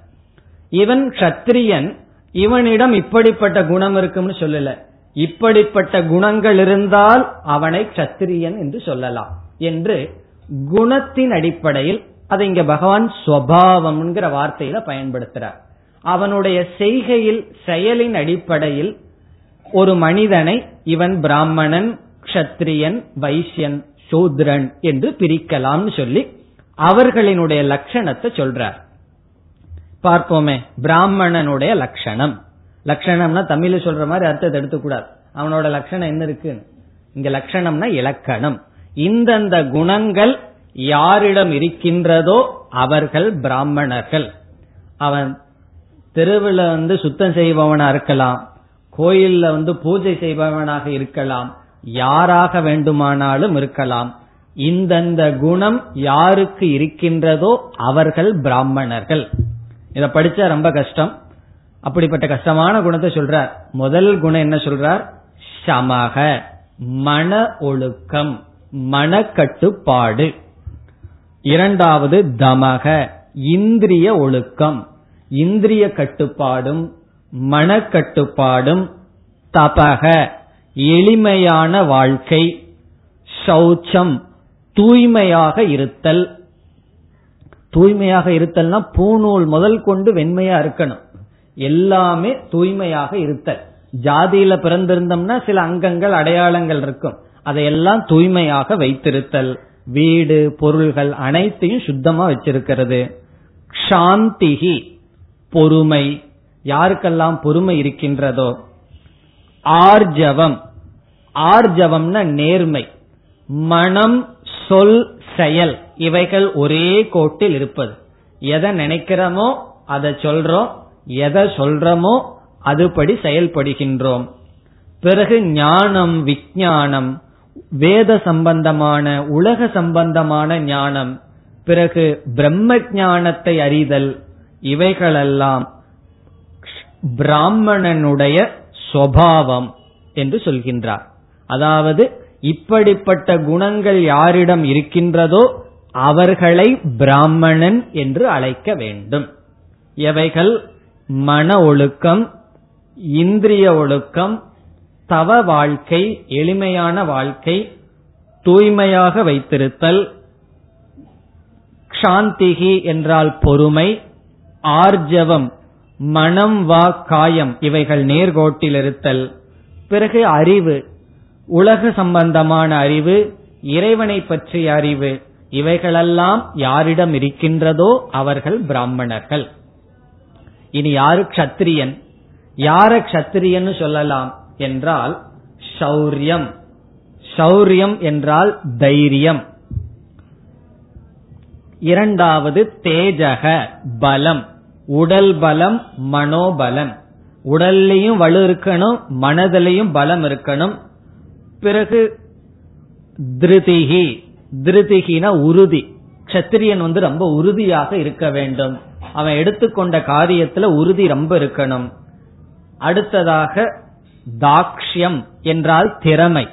இவன் கத்திரியன் இவனிடம் இப்படிப்பட்ட குணம் இருக்கும்னு சொல்லல. இப்படிப்பட்ட குணங்கள் இருந்தால் அவனை கத்திரியன் என்று சொல்லலாம் என்று குணத்தின் அடிப்படையில் அதை இங்க பகவான் ஸ்வபாவம்ங்கிற வார்த்தையில பயன்படுத்துறார். அவனுடைய செய்கையில் செயலின் அடிப்படையில் ஒரு மனிதனை இவன் பிராமணன் கஷத்திரியன் வைசியன் சூத்ரன் என்று பிரிக்கலாம்னு சொல்லி அவர்களினுடைய லட்சணத்தை சொல்றார். பார்ப்போமே பிராமணனுடைய லட்சணம் லட்சணம்னா தமிழ்ல சொல்ற மாதிரி அர்த்தத்தை எடுத்துக்கூடாது. அவனோட லட்சணம் என்ன இருக்கு இங்க லட்சணம்னா இலக்கணம். இந்தந்த குணங்கள் யாரிடம் இருக்கின்றதோ அவர்கள் பிராமணர்கள். அவன் தெருவில் வந்து சுத்தம் செய்பவனா இருக்கலாம் கோயில்ல வந்து பூஜை செய்பவனாக இருக்கலாம் யாராக வேண்டுமானாலும் இருக்கலாம். இந்தந்த குணம் யாருக்கு இருக்கின்றதோ அவர்கள் பிராமணர்கள். இத படிச்சா ரொம்ப கஷ்டம். அப்படிப்பட்ட கஷ்டமான குணத்தை சொல்றார். முதல் குணம் என்ன சொல்றார்? சமக மன ஒழுக்கம் மனக்கட்டுப்பாடு. இரண்டாவது தமக இந்திரிய ஒழுக்கம். இந்திரிய கட்டுப்பாடும் மனக்கட்டுப்பாடும் தபக எளிமையான வாழ்க்கை சௌச்சம் தூய்மையாக இருத்தல். தூய்மையாக இருத்தல்னா பூநூல் முதல் கொண்டு வெண்மையா இருக்கணும். எல்லாமே தூய்மையாக இருத்தல். ஜாதியில பிறந்திருந்தோம்னா சில அங்கங்கள் அடையாளங்கள் இருக்கும். அதையெல்லாம் தூய்மையாக வைத்திருத்தல். வீடு பொருள்கள் அனைத்தையும் சுத்தமா வச்சிருக்கிறது. சாந்திகி பொறுமை. யாருக்கெல்லாம் பொறுமை இருக்கின்றதோ? ஆர்ஜவம். ஆர்ஜவம்னா நேர்மை. மனம் சொல் செயல். இவைகள் ஒரே கோட்டில் இருப்பது. எதை நினைக்கிறோமோ அதை சொல்றோம். எதை சொல்றோமோ அதுபடி செயல்படுகின்றோம். பிறகு ஞானம் விஞ்ஞானம் வேத சம்பந்தமான உலக சம்பந்தமான ஞானம் பிறகு பிரம்ம ஞானத்தை அறிதல் இவைகளெல்லாம் பிராமணனுடைய சுவாவம் என்று சொல்கின்றார். அதாவது இப்படிப்பட்ட குணங்கள் யாரிடம் இருக்கின்றதோ அவர்களை பிராமணன் என்று அழைக்க வேண்டும். எவைகள்? மன ஒழுக்கம் இந்திரிய ஒழுக்கம் தவ வாழ்க்கை எளிமையான வாழ்க்கை தூய்மையாக வைத்திருத்தல் சாந்திகி என்றால் பொறுமை ஆர்ஜவம் மனம் வா காயம் இவைகள் நேர்கோட்டில் இருத்தல். பிறகு அறிவு உலக சம்பந்தமான அறிவு இறைவனை பற்றிய அறிவு இவைகளெல்லாம் யாரிடம் இருக்கின்றதோ அவர்கள் பிராமணர்கள். இனி யாரு கத்திரியன் யார கத்திரியன் சொல்லலாம் என்றால் சௌரியம் சௌரியம் என்றால் தைரியம். இரண்டாவது தேஜக பலம். உடல் பலம் மனோபலம். உடல்லையும் வலு இருக்கணும் மனதிலையும் பலம் இருக்கணும். பிறகு திருதிகி திருதிகினா உறுதி. கத்திரியன் வந்து ரொம்ப உறுதியாக இருக்க வேண்டும். அவன் எடுத்துக்கொண்ட காரியத்துல உறுதி ரொம்ப இருக்கணும். அடுத்ததாக தாக்ஷ்யம் என்றால் திறமை.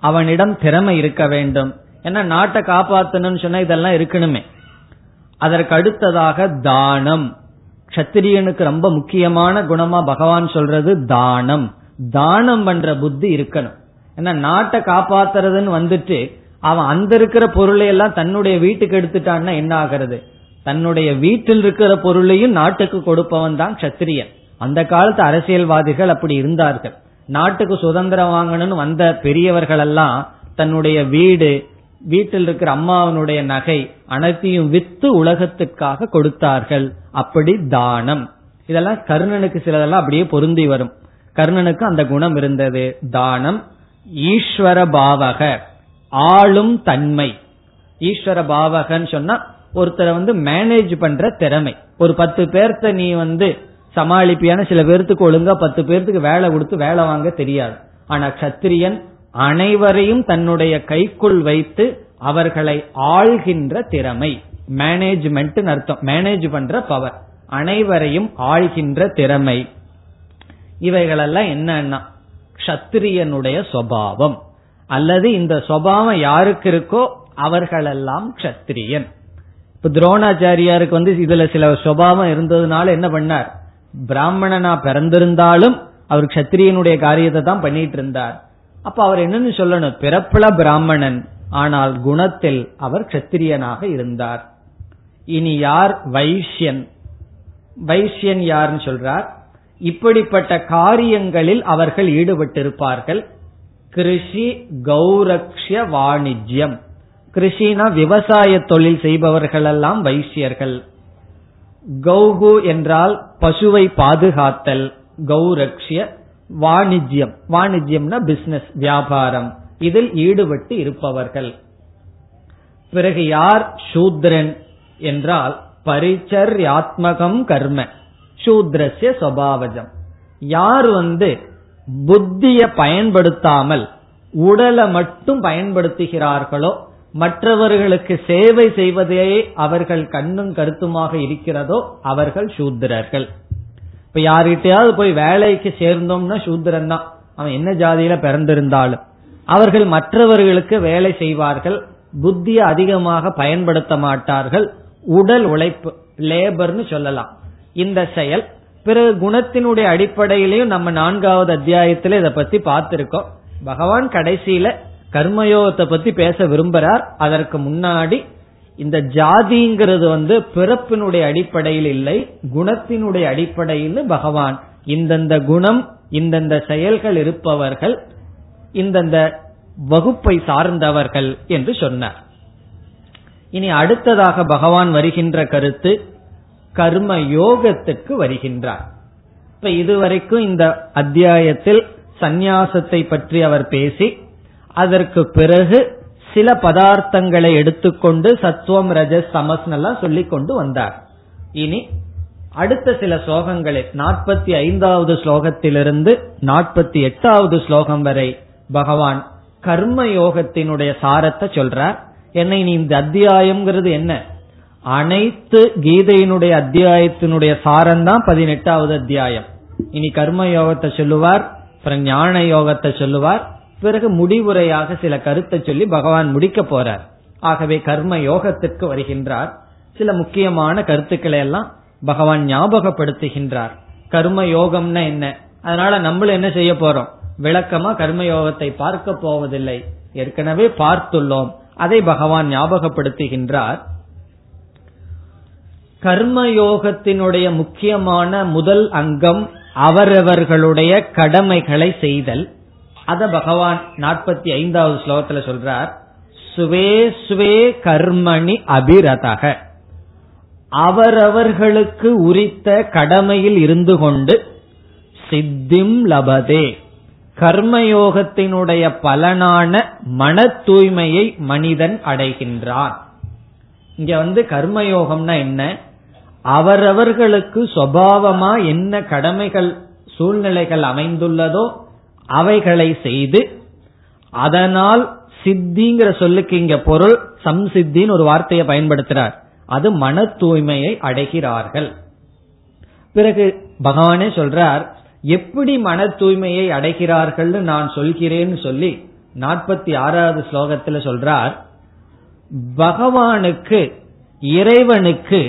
அவனிடம் திறமை இருக்க வேண்டும். ஏன்னா நாட்டை காப்பாத்தணும்னு சொன்னா இதெல்லாம் இருக்கணுமே. அதற்கு அடுத்ததாக தானம். கத்திரியனுக்கு ரொம்ப முக்கியமான குணமா பகவான் சொல்றது தானம். தானம் பண்ற புத்தி இருக்கணும். ஏன்னா நாட்டை காப்பாத்துறதுன்னு வந்துட்டு அவன் அந்த இருக்கிற பொருளை எல்லாம் தன்னுடைய வீட்டுக்கு எடுத்துட்டான்னா என்ன ஆகிறது? தன்னுடைய வீட்டில் இருக்கிற பொருளையும் நாட்டுக்கு கொடுப்பவன் தான் கத்திரியன் அந்த காலத்து அரசியல்வாதிகள் அப்படி இருந்தார்கள். நாட்டுக்கு சுதந்திரம் வாங்கணும்னு வந்த பெரியவர்கள் எல்லாம் தன்னுடைய வீடு வீட்டில் இருக்கிற அம்மாவனுடைய நகை அனைத்தையும் வித்து உலகத்துக்காக கொடுத்தார்கள். அப்படி தானம். இதெல்லாம் கர்ணனுக்கு சிலதெல்லாம் அப்படியே பொருந்தி வரும். கர்ணனுக்கு அந்த குணம் இருந்தது. தானம். ஈஸ்வர பாவக. ஆளும் தன்மை. ஈஸ்வர பாவகன்னு சொன்னா ஒருத்தரை வந்து மேனேஜ் பண்ற திறமை. ஒரு பத்து பேர்த்த நீ வந்து சமாளிப்பியான சில பேர்த்துக்கு ஒழுங்கா பத்து பேர்த்துக்கு வேலை கொடுத்து வேலை வாங்க தெரியாது. ஆனா கத்திரியன் அனைவரையும் தன்னுடைய கைக்குள் வைத்து அவர்களை ஆள்கின்ற திறமை. மேனேஜ்மெண்ட் அர்த்தம். மேனேஜ் பண்ற பவர் அனைவரையும் ஆள்கின்ற திறமை. இவைகளெல்லாம் என்னன்னா கத்திரியனுடைய சுவாவம் அல்லது இந்த சுவாவம் யாருக்கு இருக்கோ அவர்களெல்லாம் கத்திரியன் இப்ப துரோணாச்சாரியாருக்கு வந்து இதுல சில சுவாவம் இருந்ததுனால என்ன பண்ணார்? பிராமணனா பிறந்திருந்தாலும் அவர் கத்திரியனுடைய காரியத்தை தான் பண்ணிட்டு இருந்தார் அப்ப அவர் என்னன்னு சொல்லணும்? பிறப்புல பிராமணன் ஆனால் குணத்தில் அவர் கத்திரியனாக இருந்தார். இனி யார் வைஷ்யன்? வைஷ்யன் யாருன்னு சொல்றார்? இப்படிப்பட்ட காரியங்களில் அவர்கள் ஈடுபட்டிருப்பார்கள். கிருஷி கௌரக்ஷ வாணிஜ்யம். கிருஷினா விவசாய தொழில் செய்பவர்கள் எல்லாம் வைசியர்கள் கௌகு என்றால் பசுவை பாதுகாத்தல் கௌரக்ஷிய வாணிஜ்யம். வாணிஜ்யம்னா பிசினஸ் வியாபாரம். இதில் ஈடுபட்டு இருப்பவர்கள். பிறகு யார்? சூத்ரன் என்றால் பரிச்சர்யாத்மகம் கர்ம. சூத்ரஸ்ய சபாவஜம். யார் வந்து புத்திய பயன்படுத்தாமல் உடலை மட்டும் பயன்படுத்துகிறார்களோ மற்றவர்களுக்கு சேவை செய்வதே அவர்கள் கண்ணும் கருத்துமாக இருக்கிறதோ அவர்கள் சூத்திரர்கள். இப்ப யார்கிட்டயாவது போய் வேலைக்கு சேர்ந்தோம்னா சூத்திரன் தான். அவன் என்ன ஜாதியில பிறந்திருந்தாலும். அவர்கள் மற்றவர்களுக்கு வேலை செய்வார்கள் புத்தியை அதிகமாக பயன்படுத்த மாட்டார்கள். உடல் உழைப்பு லேபர்னு சொல்லலாம். இந்த செயல் பிறகு குணத்தினுடைய அடிப்படையிலையும் நம்ம நான்காவது அத்தியாயத்துல இதை பத்தி பார்த்திருக்கோம். பகவான் கடைசியில கர்மயோகத்தை பத்தி பேச விரும்புறார். அதற்கு முன்னாடி இந்த ஜாதிங்கிறது வந்து பிறப்பினுடைய அடிப்படையில் இல்லை குணத்தினுடைய அடிப்படையில் பகவான் இந்தந்த குணம் இந்தந்த செயல்கள் இருப்பவர்கள் இந்தந்த வகுப்பை சார்ந்தவர்கள் என்று சொன்னார். இனி அடுத்ததாக பகவான் வருகின்ற கருத்து கர்ம யோகத்துக்கு வருகின்றார். இப்ப இதுவரைக்கும் இந்த அத்தியாயத்தில் சந்நியாசத்தை பற்றி அவர் பேசி அதற்கு பிறகு சில பதார்த்தங்களை எடுத்துக்கொண்டு சத்துவம் ரஜஸ் சமஸ் எல்லாம் சொல்லி கொண்டு வந்தார். இனி அடுத்த சில ஸ்லோகங்களில் நாற்பத்தி ஐந்தாவது ஸ்லோகத்திலிருந்து நாற்பத்தி எட்டாவது ஸ்லோகம் வரை பகவான் கர்ம யோகத்தினுடைய சாரத்தை சொல்றார். என்ன இனி இந்த அத்தியாயம்ங்கிறது என்ன? அனைத்து கீதையினுடைய அத்தியாயத்தினுடைய சாரம் தான் பதினெட்டாவது அத்தியாயம். இனி கர்ம யோகத்தை சொல்லுவார் அப்புறம் ஞான யோகத்தை சொல்லுவார் பிறகு முடிவுரையாக சில கருத்தை சொல்லி பகவான் முடிக்க போறார். ஆகவே கர்ம யோகத்திற்கு வருகின்றார். சில முக்கியமான கருத்துக்களை எல்லாம் பகவான் ஞாபகப்படுத்துகின்றார். கர்ம யோகம்னா என்ன? அதனால நம்மளும் என்ன செய்ய போறோம்? விளக்கமா கர்ம யோகத்தை பார்க்க போவதில்லை. ஏற்கனவே பார்த்துள்ளோம். அதை பகவான் ஞாபகப்படுத்துகின்றார். கர்மயோகத்தினுடைய முக்கியமான முதல் அங்கம் அவரவர்களுடைய கடமைகளை செய்தல். அத பகவான் நாற்பத்தி ஐந்தாவது ஸ்லோகத்துல சொல்றார். சுவே சுவே கர்மணி அபிரதக. அவரவர்களுக்கு உரித்த கடமையில் இருந்து கொண்டு சித்திம் லபதே. கர்மயோகத்தினுடைய பலனான மன தூய்மையை மனிதன் அடைகின்றான். இங்க வந்து கர்மயோகம்னா என்ன? அவரவர்களுக்கு சுவாவமா என்ன கடமைகள் சூழ்நிலைகள் அமைந்துள்ளதோ அவைகளை செய்து அதனால் சித்திங்கிற சொல்லுக்கு இங்க பொருள் சம்சித்தின்னு ஒரு வார்த்தையை பயன்படுத்துறார். அது மன தூய்மையை அடைகிறார்கள். பிறகு பகவானே சொல்றார் எப்படி மன தூய்மையை அடைகிறார்கள் நான் சொல்கிறேன்னு சொல்லி நாற்பத்தி ஆறாவது ஸ்லோகத்துல சொல்றார் பகவானுக்கு இறைவனுக்கு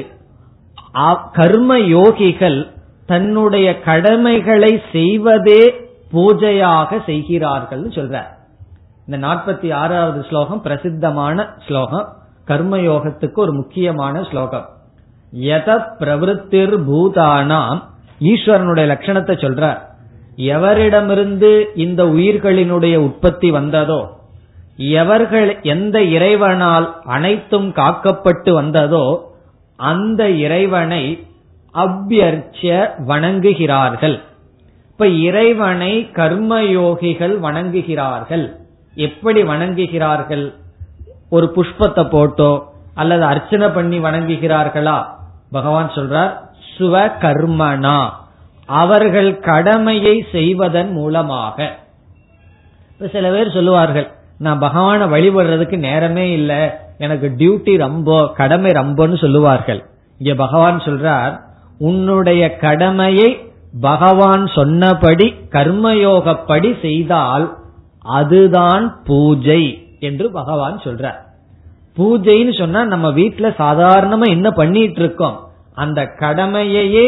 கர்ம யோகிகள் தன்னுடைய கடமைகளை செய்வதே பூஜையாக செய்கிறார்கள் சொல்றார். இந்த நாற்பத்தி ஆறாவது ஸ்லோகம் பிரசித்தமான ஸ்லோகம். கர்மயோகத்துக்கு ஒரு முக்கியமான ஸ்லோகம். எத பிரவருத்திர் பூதானாம் ஈஸ்வரனுடைய லட்சணத்தை சொல்றார். எவரிடமிருந்து இந்த உயிர்களினுடைய உற்பத்தி வந்ததோ எவர்கள் எந்த இறைவனால் அனைத்தும் காக்கப்பட்டு வந்ததோ அந்த இறைவனை அபியர்ச்சிய வணங்குகிறார்கள். இப்ப இறைவனை கர்மயோகிகள் வணங்குகிறார்கள். எப்படி வணங்குகிறார்கள்? ஒரு புஷ்பத்தை போட்டோ அல்லது அர்ச்சனை பண்ணி வணங்குகிறார்களா? பகவான் சொல்றார் சுவ கர்மனா அவர்கள் கடமையை செய்வதன் மூலமாக. இப்ப சில பேர் சொல்லுவார்கள் நான் பகவானை வழிபடுறதுக்கு நேரமே இல்லை. எனக்கு டியூட்டி ரொம்ப கடமை ரொம்பன்னு சொல்லுவார்கள். இங்க பகவான் சொல்றார் உன்னுடைய கடமையை பகவான் சொன்னபடி கர்மயோகப்படி செய்தால் அதுதான் பூஜை என்று பகவான் சொல்றார். பூஜைன்னு சொன்னா நம்ம வீட்டுல சாதாரணமா என்ன பண்ணிட்டு இருக்கோம் அந்த கடமையையே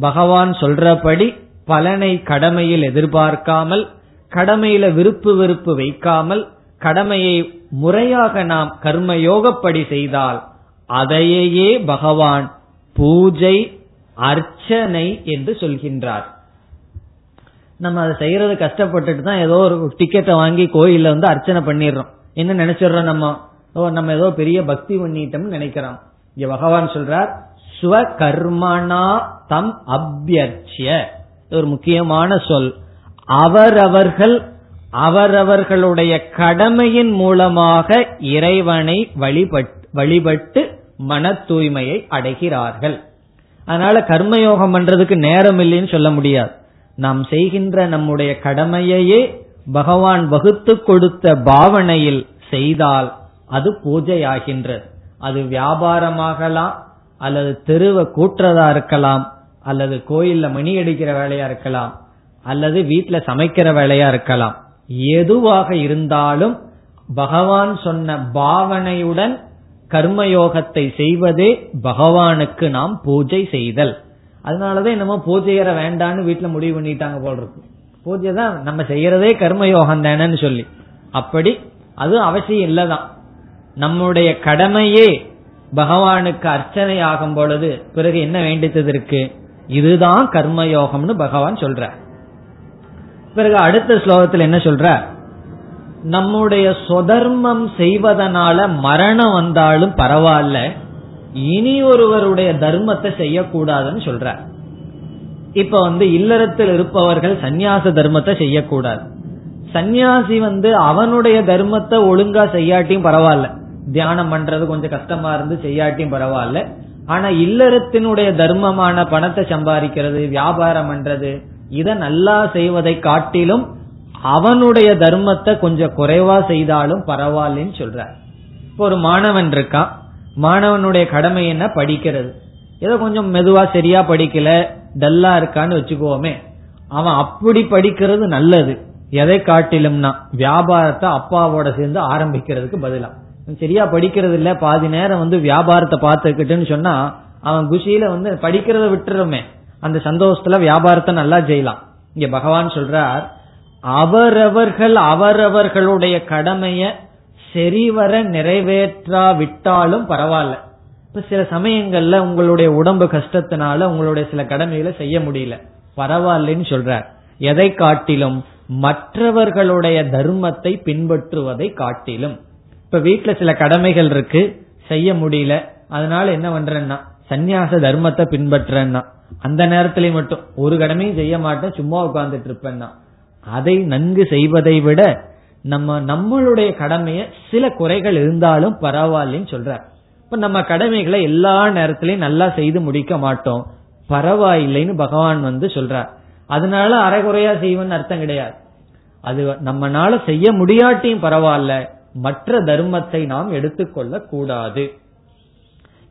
பகவான் சொல்றபடி பலனை கடமையில் எதிர்பார்க்காமல் கடமையில விருப்பு வெறுப்பு வைக்காமல் கடமையை முறையாக நாம் கர்மயோகப்படி செய்தால் அதையே பகவான் பூஜை அர்ச்சனை என்று சொல்கின்றார். நம்ம அதை செய்யறது கஷ்டப்பட்டுட்டு தான் ஏதோ ஒரு டிக்கெட்டை வாங்கி கோயில்ல வந்து அர்ச்சனை பண்ணிடுறோம். என்ன நினைச்சிடுறோம் நம்ம? ஓ நம்ம ஏதோ பெரிய பக்தி பண்ணிட்டோம்னு நினைக்கிறோம். இங்க பகவான் சொல்றார் ஸ்வ கர்மனா தம் அபியர்ச்சிய. ஒரு முக்கியமான சொல். அவரவர்கள் அவரவர்களுடைய கடமையின் மூலமாக இறைவனை வழிபட்டு மன தூய்மையை அடைகிறார்கள். அதனால கர்மயோகம் பண்றதுக்கு நேரம் இல்லைன்னு சொல்ல முடியாது. நாம் செய்கின்ற நம்முடைய கடமையையே பகவான் வகுத்து கொடுத்த பாவனையில் செய்தால் அது பூஜையாகின்றது. அது வியாபாரமாகலாம் அல்லது தெருவை கூட்டுறதா இருக்கலாம் அல்லது கோயில்ல மணி அடிக்கிற வேலையா இருக்கலாம் அல்லது வீட்டுல சமைக்கிற வேலையா இருக்கலாம். எதுவாக இருந்தாலும் பகவான் சொன்ன பாவனையுடன் கர்மயோகத்தை செய்வதே பகவானுக்கு நாம் பூஜை செய்தல். அதனாலதான் என்னமோ பூஜையற வேண்டான்னு வீட்டுல முடிவு பண்ணிட்டாங்க போல் இருக்கு. பூஜை தான் நம்ம செய்யறதே கர்மயோகம் தானேன்னு சொல்லி. அப்படி அது அவசியம் இல்லதான். நம்முடைய கடமையே பகவானுக்கு அர்ச்சனை ஆகும் பொழுது பிறகு என்ன வேண்டித்தது இருக்கு? இதுதான் கர்மயோகம்னு பகவான் சொல்ற பிறகு அடுத்த ஸ்லோகத்தில் என்ன சொல்ற? நம்முடைய சொதர்மம் செய்வதனால மரணம் வந்தாலும் பரவாயில்ல. இனி ஒருவருடைய தர்மத்தை செய்யக்கூடாதுன்னு சொல்ற. இப்ப வந்து இல்லறத்தில் இருப்பவர்கள் சந்நியாச தர்மத்தை செய்யக்கூடாது. சந்நியாசி வந்து அவனுடைய தர்மத்தை ஒழுங்கா செய்யாட்டியும் பரவாயில்ல. தியானம் பண்றது கொஞ்சம் கஷ்டமா இருந்து செய்யாட்டியும் பரவாயில்ல. ஆனா இல்லறத்தினுடைய தர்மமான பணத்தை சம்பாதிக்கிறது வியாபாரம் பண்றது இதை நல்லா செய்வதை காட்டிலும் அவனுடைய தர்மத்தை கொஞ்சம் குறைவா செய்தாலும் பரவாயில்லன்னு சொல்ற இப்போ ஒரு மாணவன் இருக்கான். மாணவனுடைய கடமை என்ன? படிக்கிறது. ஏதோ கொஞ்சம் மெதுவா சரியா படிக்கல டல்லா இருக்கான்னு வச்சுக்கோமே. அவன் அப்படி படிக்கிறது நல்லது. எதை காட்டிலும்னா வியாபாரத்தை அப்பாவோட சேர்ந்து ஆரம்பிக்கிறதுக்கு பதிலா. சரியா படிக்கிறது இல்ல பாதி நேரம் வந்து வியாபாரத்தை பார்த்துக்கிட்டுன்னு சொன்னா அவன் குஷியில வந்து படிக்கிறத விட்டுருமே. அந்த சந்தோஷத்துல வியாபாரத்தை நல்லா செய்யலாம். இங்க பகவான் சொல்றார் அவரவர்கள் அவரவர்களுடைய கடமைய சரிவர நிறைவேற்றாவிட்டாலும் பரவாயில்ல. இப்ப சில சமயங்கள்ல உங்களுடைய உடம்பு கஷ்டத்தினால உங்களுடைய சில கடமைகளை செய்ய முடியல. பரவாயில்லன்னு சொல்றார். எதை காட்டிலும் மற்றவர்களுடைய தர்மத்தை பின்பற்றுவதை காட்டிலும். இப்ப வீட்டுல சில கடமைகள் இருக்கு செய்ய முடியல. அதனால என்ன பண்றேன்னா சந்நியாச தர்மத்தை பின்பற்றேன்னா அந்த நேரத்திலே மட்டும். ஒரு கடமையும் செய்ய மாட்டேன் சும்மா உட்கார்ந்துட்டு இருப்பேன்னா. அதை நன்கு செய்வதை விட நம்ம நம்மளுடைய கடமைய சில குறைகள் இருந்தாலும் பரவாயில்லன்னு சொல்ற இப்ப நம்ம கடமைகளை எல்லா நேரத்திலையும் நல்லா செய்து முடிக்க மாட்டோம். பரவாயில்லைன்னு பகவான் வந்து சொல்றார். அதனால அரைகுறையா செய்வன் அர்த்தம் கிடையாது. அது நம்மனால செய்ய முடியாட்டியும் பரவாயில்ல. மற்ற தர்மத்தை நாம் எடுத்துக்கொள்ள கூடாது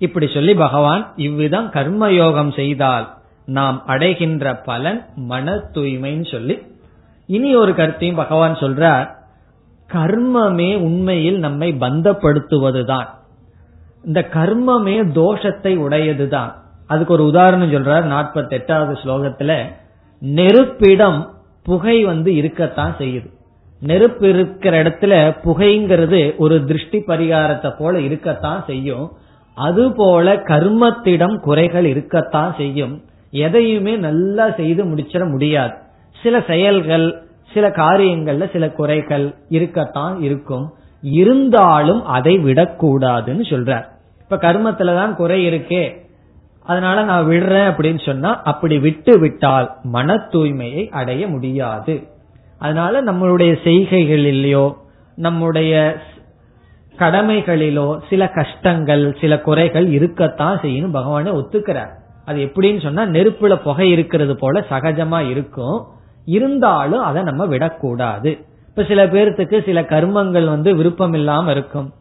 இப்படி சொல்லி பகவான் இவ்விதம் கர்மயோகம் செய்தால் நாம் அடைகின்ற பலன் மன தூய்மைன்னு சொல்லி. இனி ஒரு கருத்தையும் பகவான் சொல்றார். கர்மமே உண்மையில் நம்மை பந்தப்படுத்துவதுதான். இந்த கர்மமே தோஷத்தை உடையதுதான். அதுக்கு ஒரு உதாரணம் சொல்றார் நாற்பத்தி எட்டாவது ஸ்லோகத்துல நெருப்பிடம் புகை வந்து இருக்கத்தான் செய்யுது. நெருப்பு இருக்கிற இடத்துல புகைங்கிறது ஒரு திருஷ்டி பரிகாரத்தை போல இருக்கத்தான் செய்யும். அதுபோல கர்மத்திடம் குறைகள் இருக்கத்தான் செய்யும். எதையுமே நல்லா செய்து முடிச்சிட முடியாது. சில செயல்கள் சில காரியங்கள்ல சில குறைகள் இருக்கத்தான் இருக்கும். இருந்தாலும் அதை விடக்கூடாதுன்னு சொல்றார். இப்ப கர்மத்துலதான் குறை இருக்கே. அதனால நான் விடுறேன் அப்படின்னு சொன்னா அப்படி விட்டு விட்டால் மன தூய்மையை அடைய முடியாது. அதனால நம்மளுடைய செய்கைகளிலேயோ நம்முடைய கடமைகளிலோ சில கஷ்டங்கள் சில குறைகள் இருக்கத்தான் செய்யணும் பகவான ஒத்துக்கிறார். அது எப்படின்னு சொன்னா நெருப்புல புகை இருக்கிறது போல சகஜமா இருக்கும். இருந்தாலும் அதை நம்ம விடக்கூடாது. இப்ப சில பேர்த்துக்கு சில கர்மங்கள் வந்து விருப்பம் இல்லாம இருக்கும்.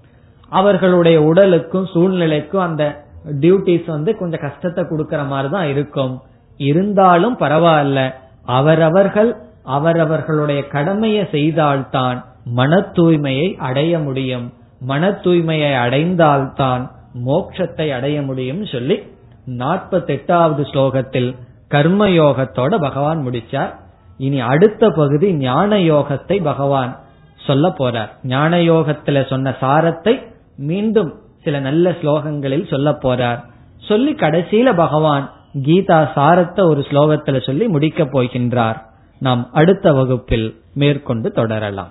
அவர்களுடைய உடலுக்கும் சூழ்நிலைக்கும் அந்த டியூட்டிஸ் வந்து கொஞ்சம் கஷ்டத்தை கொடுக்கற மாதிரி தான் இருக்கும். இருந்தாலும் பரவாயில்ல. அவரவர்கள் அவரவர்களுடைய கடமையை செய்தால்தான் மன தூய்மையை அடைய முடியும். மன தூய்மையை அடைந்தால்தான் மோட்சத்தை அடைய முடியும் சொல்லி நாற்பத்தி எட்டாவது ஸ்லோகத்தில் கர்மயோகத்தோட பகவான் முடிச்சார். இனி அடுத்த பகுதி ஞான யோகத்தை பகவான் சொல்ல போறார். ஞான யோகத்துல சொன்ன சாரத்தை மீண்டும் சில நல்ல ஸ்லோகங்களில் சொல்ல போறார். சொல்லி கடைசியில பகவான் கீதா சாரத்தை ஒரு ஸ்லோகத்துல சொல்லி முடிக்கப் போகின்றார். நாம் அடுத்த வகுப்பில் மேற்கொண்டு தொடரலாம்.